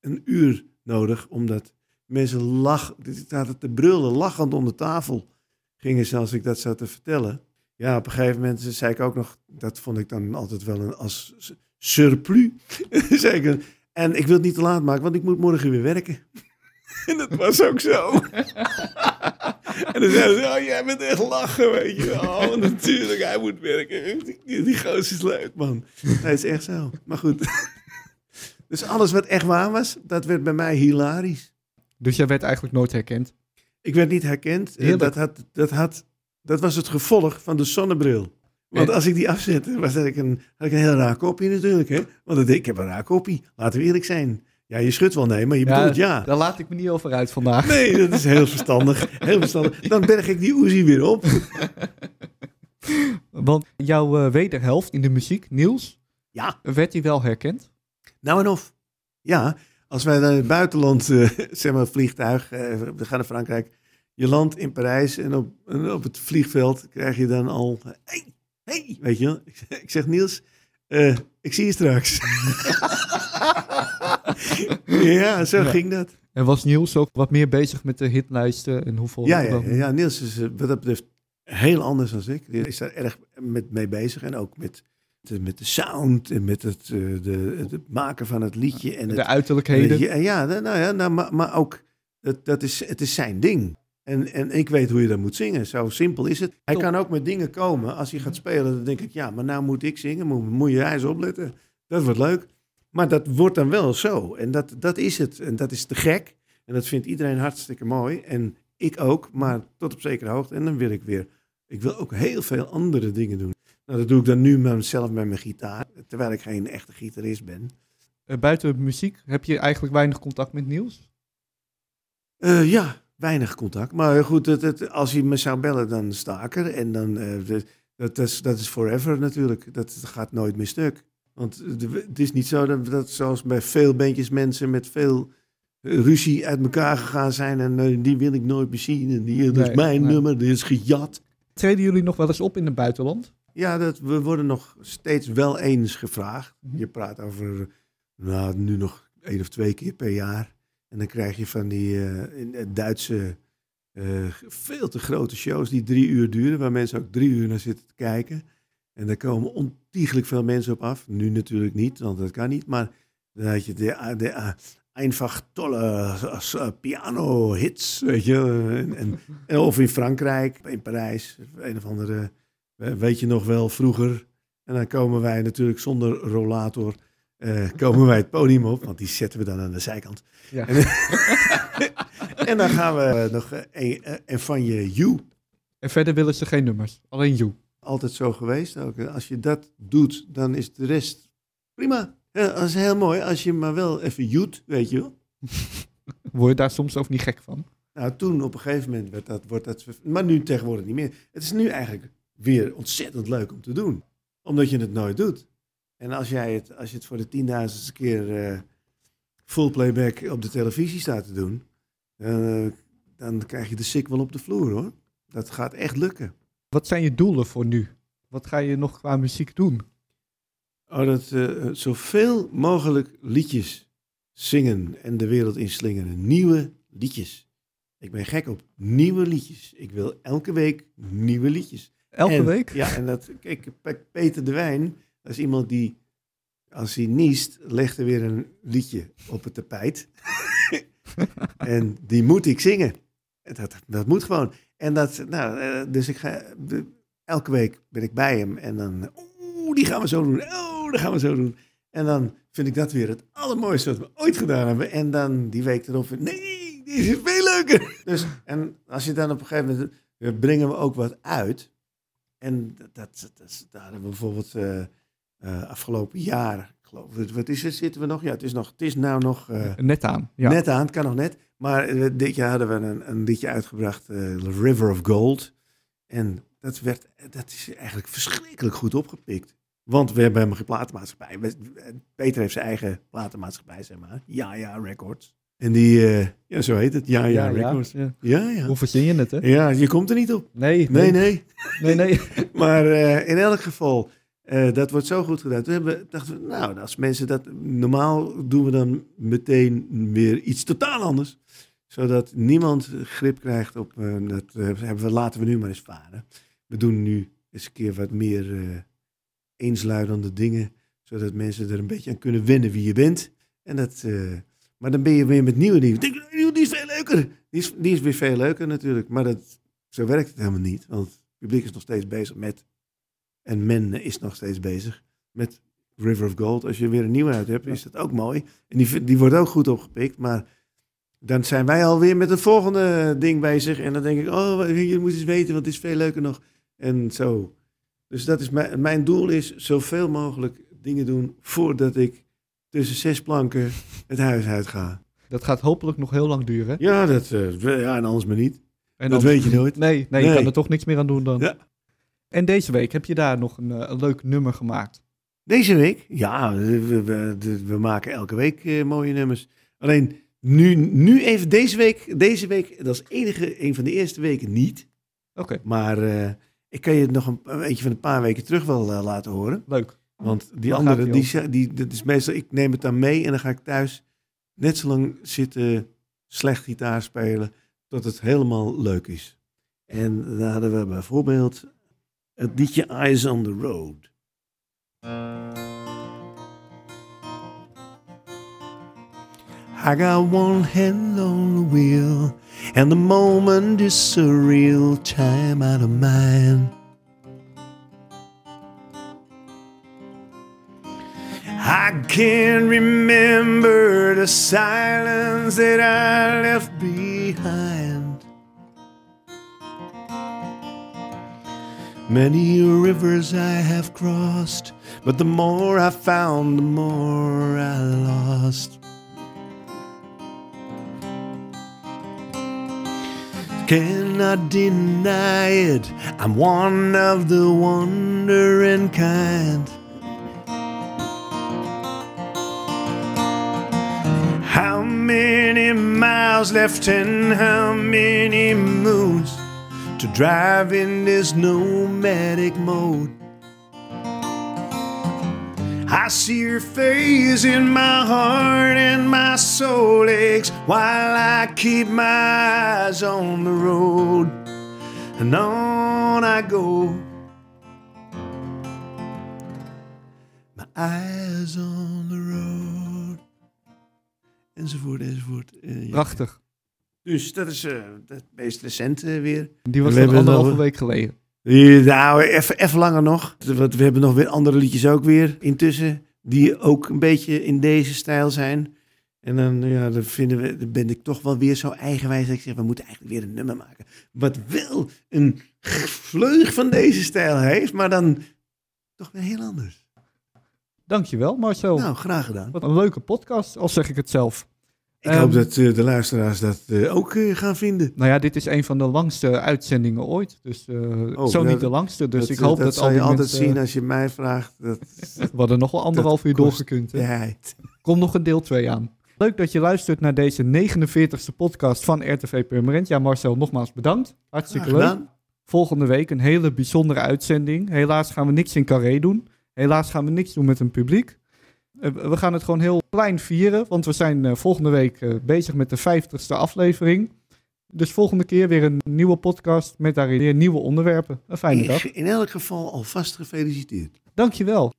een uur nodig, omdat mensen lach, die zaten te brullen, lachend om de tafel gingen ze als ik dat zat te vertellen. Ja, op een gegeven moment zei ik ook nog, dat vond ik dan altijd wel een als surplus. en ik wil het niet te laat maken, want ik moet morgen weer werken. en dat was ook zo. en dan zeiden ze, oh, jij bent echt lachen, weet je. Oh, natuurlijk, hij moet werken. Die, die gozer is leuk, man. Dat is echt zo. Maar goed. dus alles wat echt waar was, dat werd bij mij hilarisch.
Dus jij werd eigenlijk nooit herkend.
Ik werd niet herkend. Eh,
Heerlijk.
Dat, had, dat, had, dat was het gevolg van de zonnebril. Want als ik die afzette, was dat ik een, had ik een heel raar kopje natuurlijk. Hè? Want ik heb een raar kopje. Laten we eerlijk zijn. Ja, je schudt wel nee, maar je bedoelt ja.
Daar laat ik me niet over uit vandaag.
Nee, dat is heel verstandig. Heel verstandig. Dan berg ik die Uzi weer op.
Want jouw eh, wederhelft in de muziek, Niels,
Ja,
werd hij wel herkend?
nou en of. Ja, als wij in het buitenland, eh, zeg maar vliegtuig, eh, we gaan naar Frankrijk. Je landt in Parijs en op, en op het vliegveld krijg je dan al... Hey, hey, weet je wel. Ik zeg Niels, eh, ik zie je straks. ja, zo
Ja.
ging dat.
En was Niels ook wat meer bezig met de hitlijsten en hoeveel...
Ja, ja, ja, Niels is eh, wat dat betreft heel anders dan ik. Die is daar erg met mee bezig. En ook met, de, met de sound en met het, uh, de, het maken van het liedje. En
de
het,
uiterlijkheden.
Ja, ja, nou ja nou, maar, maar ook, dat, dat is, het is zijn ding. En, en ik weet hoe je dat moet zingen. Zo simpel is het. Hij
Top.
kan ook met dingen komen. Als hij gaat spelen, dan denk ik, ja, maar nou moet ik zingen. Moet, moet je eens opletten. Dat wordt leuk. Maar dat wordt dan wel zo. En dat, dat is het. En dat is te gek. En dat vindt iedereen hartstikke mooi. En ik ook, maar tot op zekere hoogte. En dan wil ik weer. Ik wil ook heel veel andere dingen doen. Nou, dat doe ik dan nu met mezelf met mijn gitaar. Terwijl ik geen echte gitarist ben.
Eh, buiten muziek heb je eigenlijk weinig contact met Niels?
Eh, ja, weinig contact. Maar goed, het, het, als je me zou bellen, dan sta ik er. En dan, eh, dat, dat, is, dat is forever natuurlijk. Dat gaat nooit meer stuk. Want het is niet zo dat, dat zoals bij veel bandjes mensen met veel eh, ruzie uit elkaar gegaan zijn. En eh, die wil ik nooit meer zien. En die, dat
Nee,
is mijn
nee.
nummer, dit is gejat.
Treden jullie nog wel eens op in het buitenland?
Ja, dat, we worden nog steeds wel eens gevraagd.
Mhm.
Je praat over, nou, nu nog één of twee keer per jaar. En dan krijg je van die eh, eh, Duitse, eh, veel te grote shows die drie uur duren. Waar mensen ook drie uur naar zitten te kijken. En daar komen ontiegelijk veel mensen op af. Nu natuurlijk niet, want dat kan niet. Maar dan had je de, de einfach tolle piano hits, weet je. Of in Frankrijk, in Parijs, een of andere... Weet je nog wel, vroeger. En dan komen wij natuurlijk zonder rollator. Eh, komen wij het podium op, want die zetten we dan aan de zijkant.
Ja.
En, en dan gaan we nog eh, een, eh, en van je You.
En verder willen ze geen nummers, alleen you.
Altijd zo geweest. Ook. Als je dat doet, dan is de rest prima. Ja, dat is heel mooi. Als je maar wel even joet, weet je wel.
Word je daar soms ook niet gek van?
Nou, toen op een gegeven moment werd dat, wordt dat... Maar nu tegenwoordig niet meer. Het is nu eigenlijk weer ontzettend leuk om te doen. Omdat je het nooit doet. En als, jij het, als je het voor de tienduizendste keer eh full playback op de televisie staat te doen... eh, dan krijg je de sik wel op de vloer, hoor. Dat gaat echt lukken.
Wat zijn je doelen voor nu? Wat ga je nog qua muziek doen?
Oh, dat eh, zoveel mogelijk liedjes zingen en de wereld inslingeren. Nieuwe liedjes. Ik ben gek op nieuwe liedjes. Ik wil elke week nieuwe liedjes.
Elke
En-
week?
Ja, en dat, kijk, Pe- Peter de Wijn, dat is iemand die, als hij niest, legt er weer een liedje op het tapijt. en die moet ik zingen. Dat, dat moet gewoon. En dat, nou, eh, dus ik ga, elke week ben ik bij hem en dan, oeh, die gaan we zo doen. Oh, dat gaan we zo doen. En dan vind ik dat weer het allermooiste wat we ooit gedaan hebben. En dan die week erop, nee, die is veel leuker. Dus, en als je dan op een gegeven moment, eh, brengen we ook wat uit. En dat, dat, dat, daar hebben we bijvoorbeeld eh, eh, afgelopen jaar, geloof ik, wat is het, zitten we nog? Ja, het is, nog, het is nou nog eh,
Net aan. Ja.
net aan, het kan nog net. Maar eh, dit jaar hadden we een, een liedje uitgebracht, River of Gold. En dat, werd, dat is eigenlijk verschrikkelijk goed opgepikt. Want we hebben geen platenmaatschappij. Peter heeft zijn eigen platenmaatschappij, zeg maar. Ja, ja, Records. En die, ja, zo heet het. Ja, ja, Records.
ja.
Ja, ja.
Hoe verzin je het, hè?
Ja, je komt er niet op.
Nee,
Nee, nee.
nee. nee.
Maar in elk geval, eh, dat wordt zo goed gedaan. Toen hebben, dachten we, nou, als mensen dat... Normaal doen we dan meteen weer iets totaal anders. Zodat niemand grip krijgt op... eh, dat eh, hebben we, laten we nu maar eens varen. We doen nu eens een keer wat meer eh eensluidende dingen. Zodat mensen er een beetje aan kunnen wennen wie je bent. En dat... maar dan ben je weer met nieuwe dingen. Denk, "Oh, die is veel leuker. Die is, die is weer veel leuker natuurlijk. Maar dat, zo werkt het helemaal niet. Want het publiek is nog steeds bezig met... En men is nog steeds bezig met River of Gold. Als je weer een nieuwe uit hebt, is dat ook mooi. En die, die wordt ook goed opgepikt. Maar dan zijn wij alweer met het volgende ding bezig. En dan denk ik, oh, je moet eens weten, want het is veel leuker nog. En zo. Dus dat is mijn, mijn doel is zoveel mogelijk dingen doen voordat ik tussen zes planken het huis uit ga.
Dat gaat hopelijk nog heel lang duren.
Ja, dat, eh, ja en anders maar niet.
En
dat weet je nooit.
Nee, nee, je
Nee.
kan er toch niks meer aan doen dan.
Ja.
En deze week heb je daar nog een, eh, een leuk nummer gemaakt.
Deze week? Ja, we, we, maken elke week eh, mooie nummers. Alleen nu, nu even deze week, deze week, dat is enige, een van de eerste weken niet.
Oké,
Maar eh, ik kan je het nog een, eentje van een paar weken terug wel laten horen.
leuk.
Want die
Waar
andere, die,
die
die, dat is meestal, ik neem het dan mee en dan ga ik thuis net zo lang zitten slecht gitaar spelen, tot het helemaal leuk is. En daar hadden we bijvoorbeeld het liedje Eyes on the Road. I got one hand on the wheel, and the moment is surreal, time out of mind. I can't remember the silence that I left behind. Many rivers I have crossed, but the more I found, the more I lost. Cannot deny it, I'm one of the wandering kind. How many miles left and how many moons to drive in this nomadic mode? I see your face in my heart and my soul aches while I keep my eyes on the road. And on I go. My eyes on the road. Enzovoort, enzovoort. Eh.
Prachtig.
Dus dat is eh, het meest recente weer.
Die was
We hebben
anderhalve
nog-
week geleden.
Ja, Nou, even even langer nog. Want we hebben nog weer andere liedjes ook weer intussen. Die ook een beetje in deze stijl zijn. En dan, ja, dan, vinden we, dan ben ik toch wel weer zo eigenwijs dat ik zeg, we moeten eigenlijk weer een nummer maken. Wat wel een vleug van deze stijl heeft, maar dan toch weer heel anders.
Dankjewel Marcel.
Nou, graag gedaan.
Wat een leuke podcast, al zeg ik het zelf.
Ik
Ehm,
hoop dat eh, de luisteraars dat eh, ook eh, gaan vinden.
Nou ja, dit is een van de langste uitzendingen ooit. Dus eh, zo niet de langste. Dus
dat,
ik hoop
dat,
dat,
zal
al
je
die
altijd
mensen...
zien als je mij vraagt. Dat,
We hadden nog wel anderhalf uur doorgekund. Komt nog een deel 2 aan. Leuk dat je luistert naar deze 49ste podcast van RTV Permanent. Ja, Marcel, nogmaals bedankt. Hartstikke leuk. Volgende week een hele bijzondere uitzending. Helaas gaan we niks in Carré doen. Helaas gaan we niks doen met een publiek. Eh, we gaan het gewoon heel klein vieren, want we zijn eh, volgende week eh, bezig met de 50ste aflevering. Dus volgende keer weer een nieuwe podcast met daarin weer nieuwe onderwerpen. Een fijne dag.
In elk geval alvast gefeliciteerd.
Dankjewel.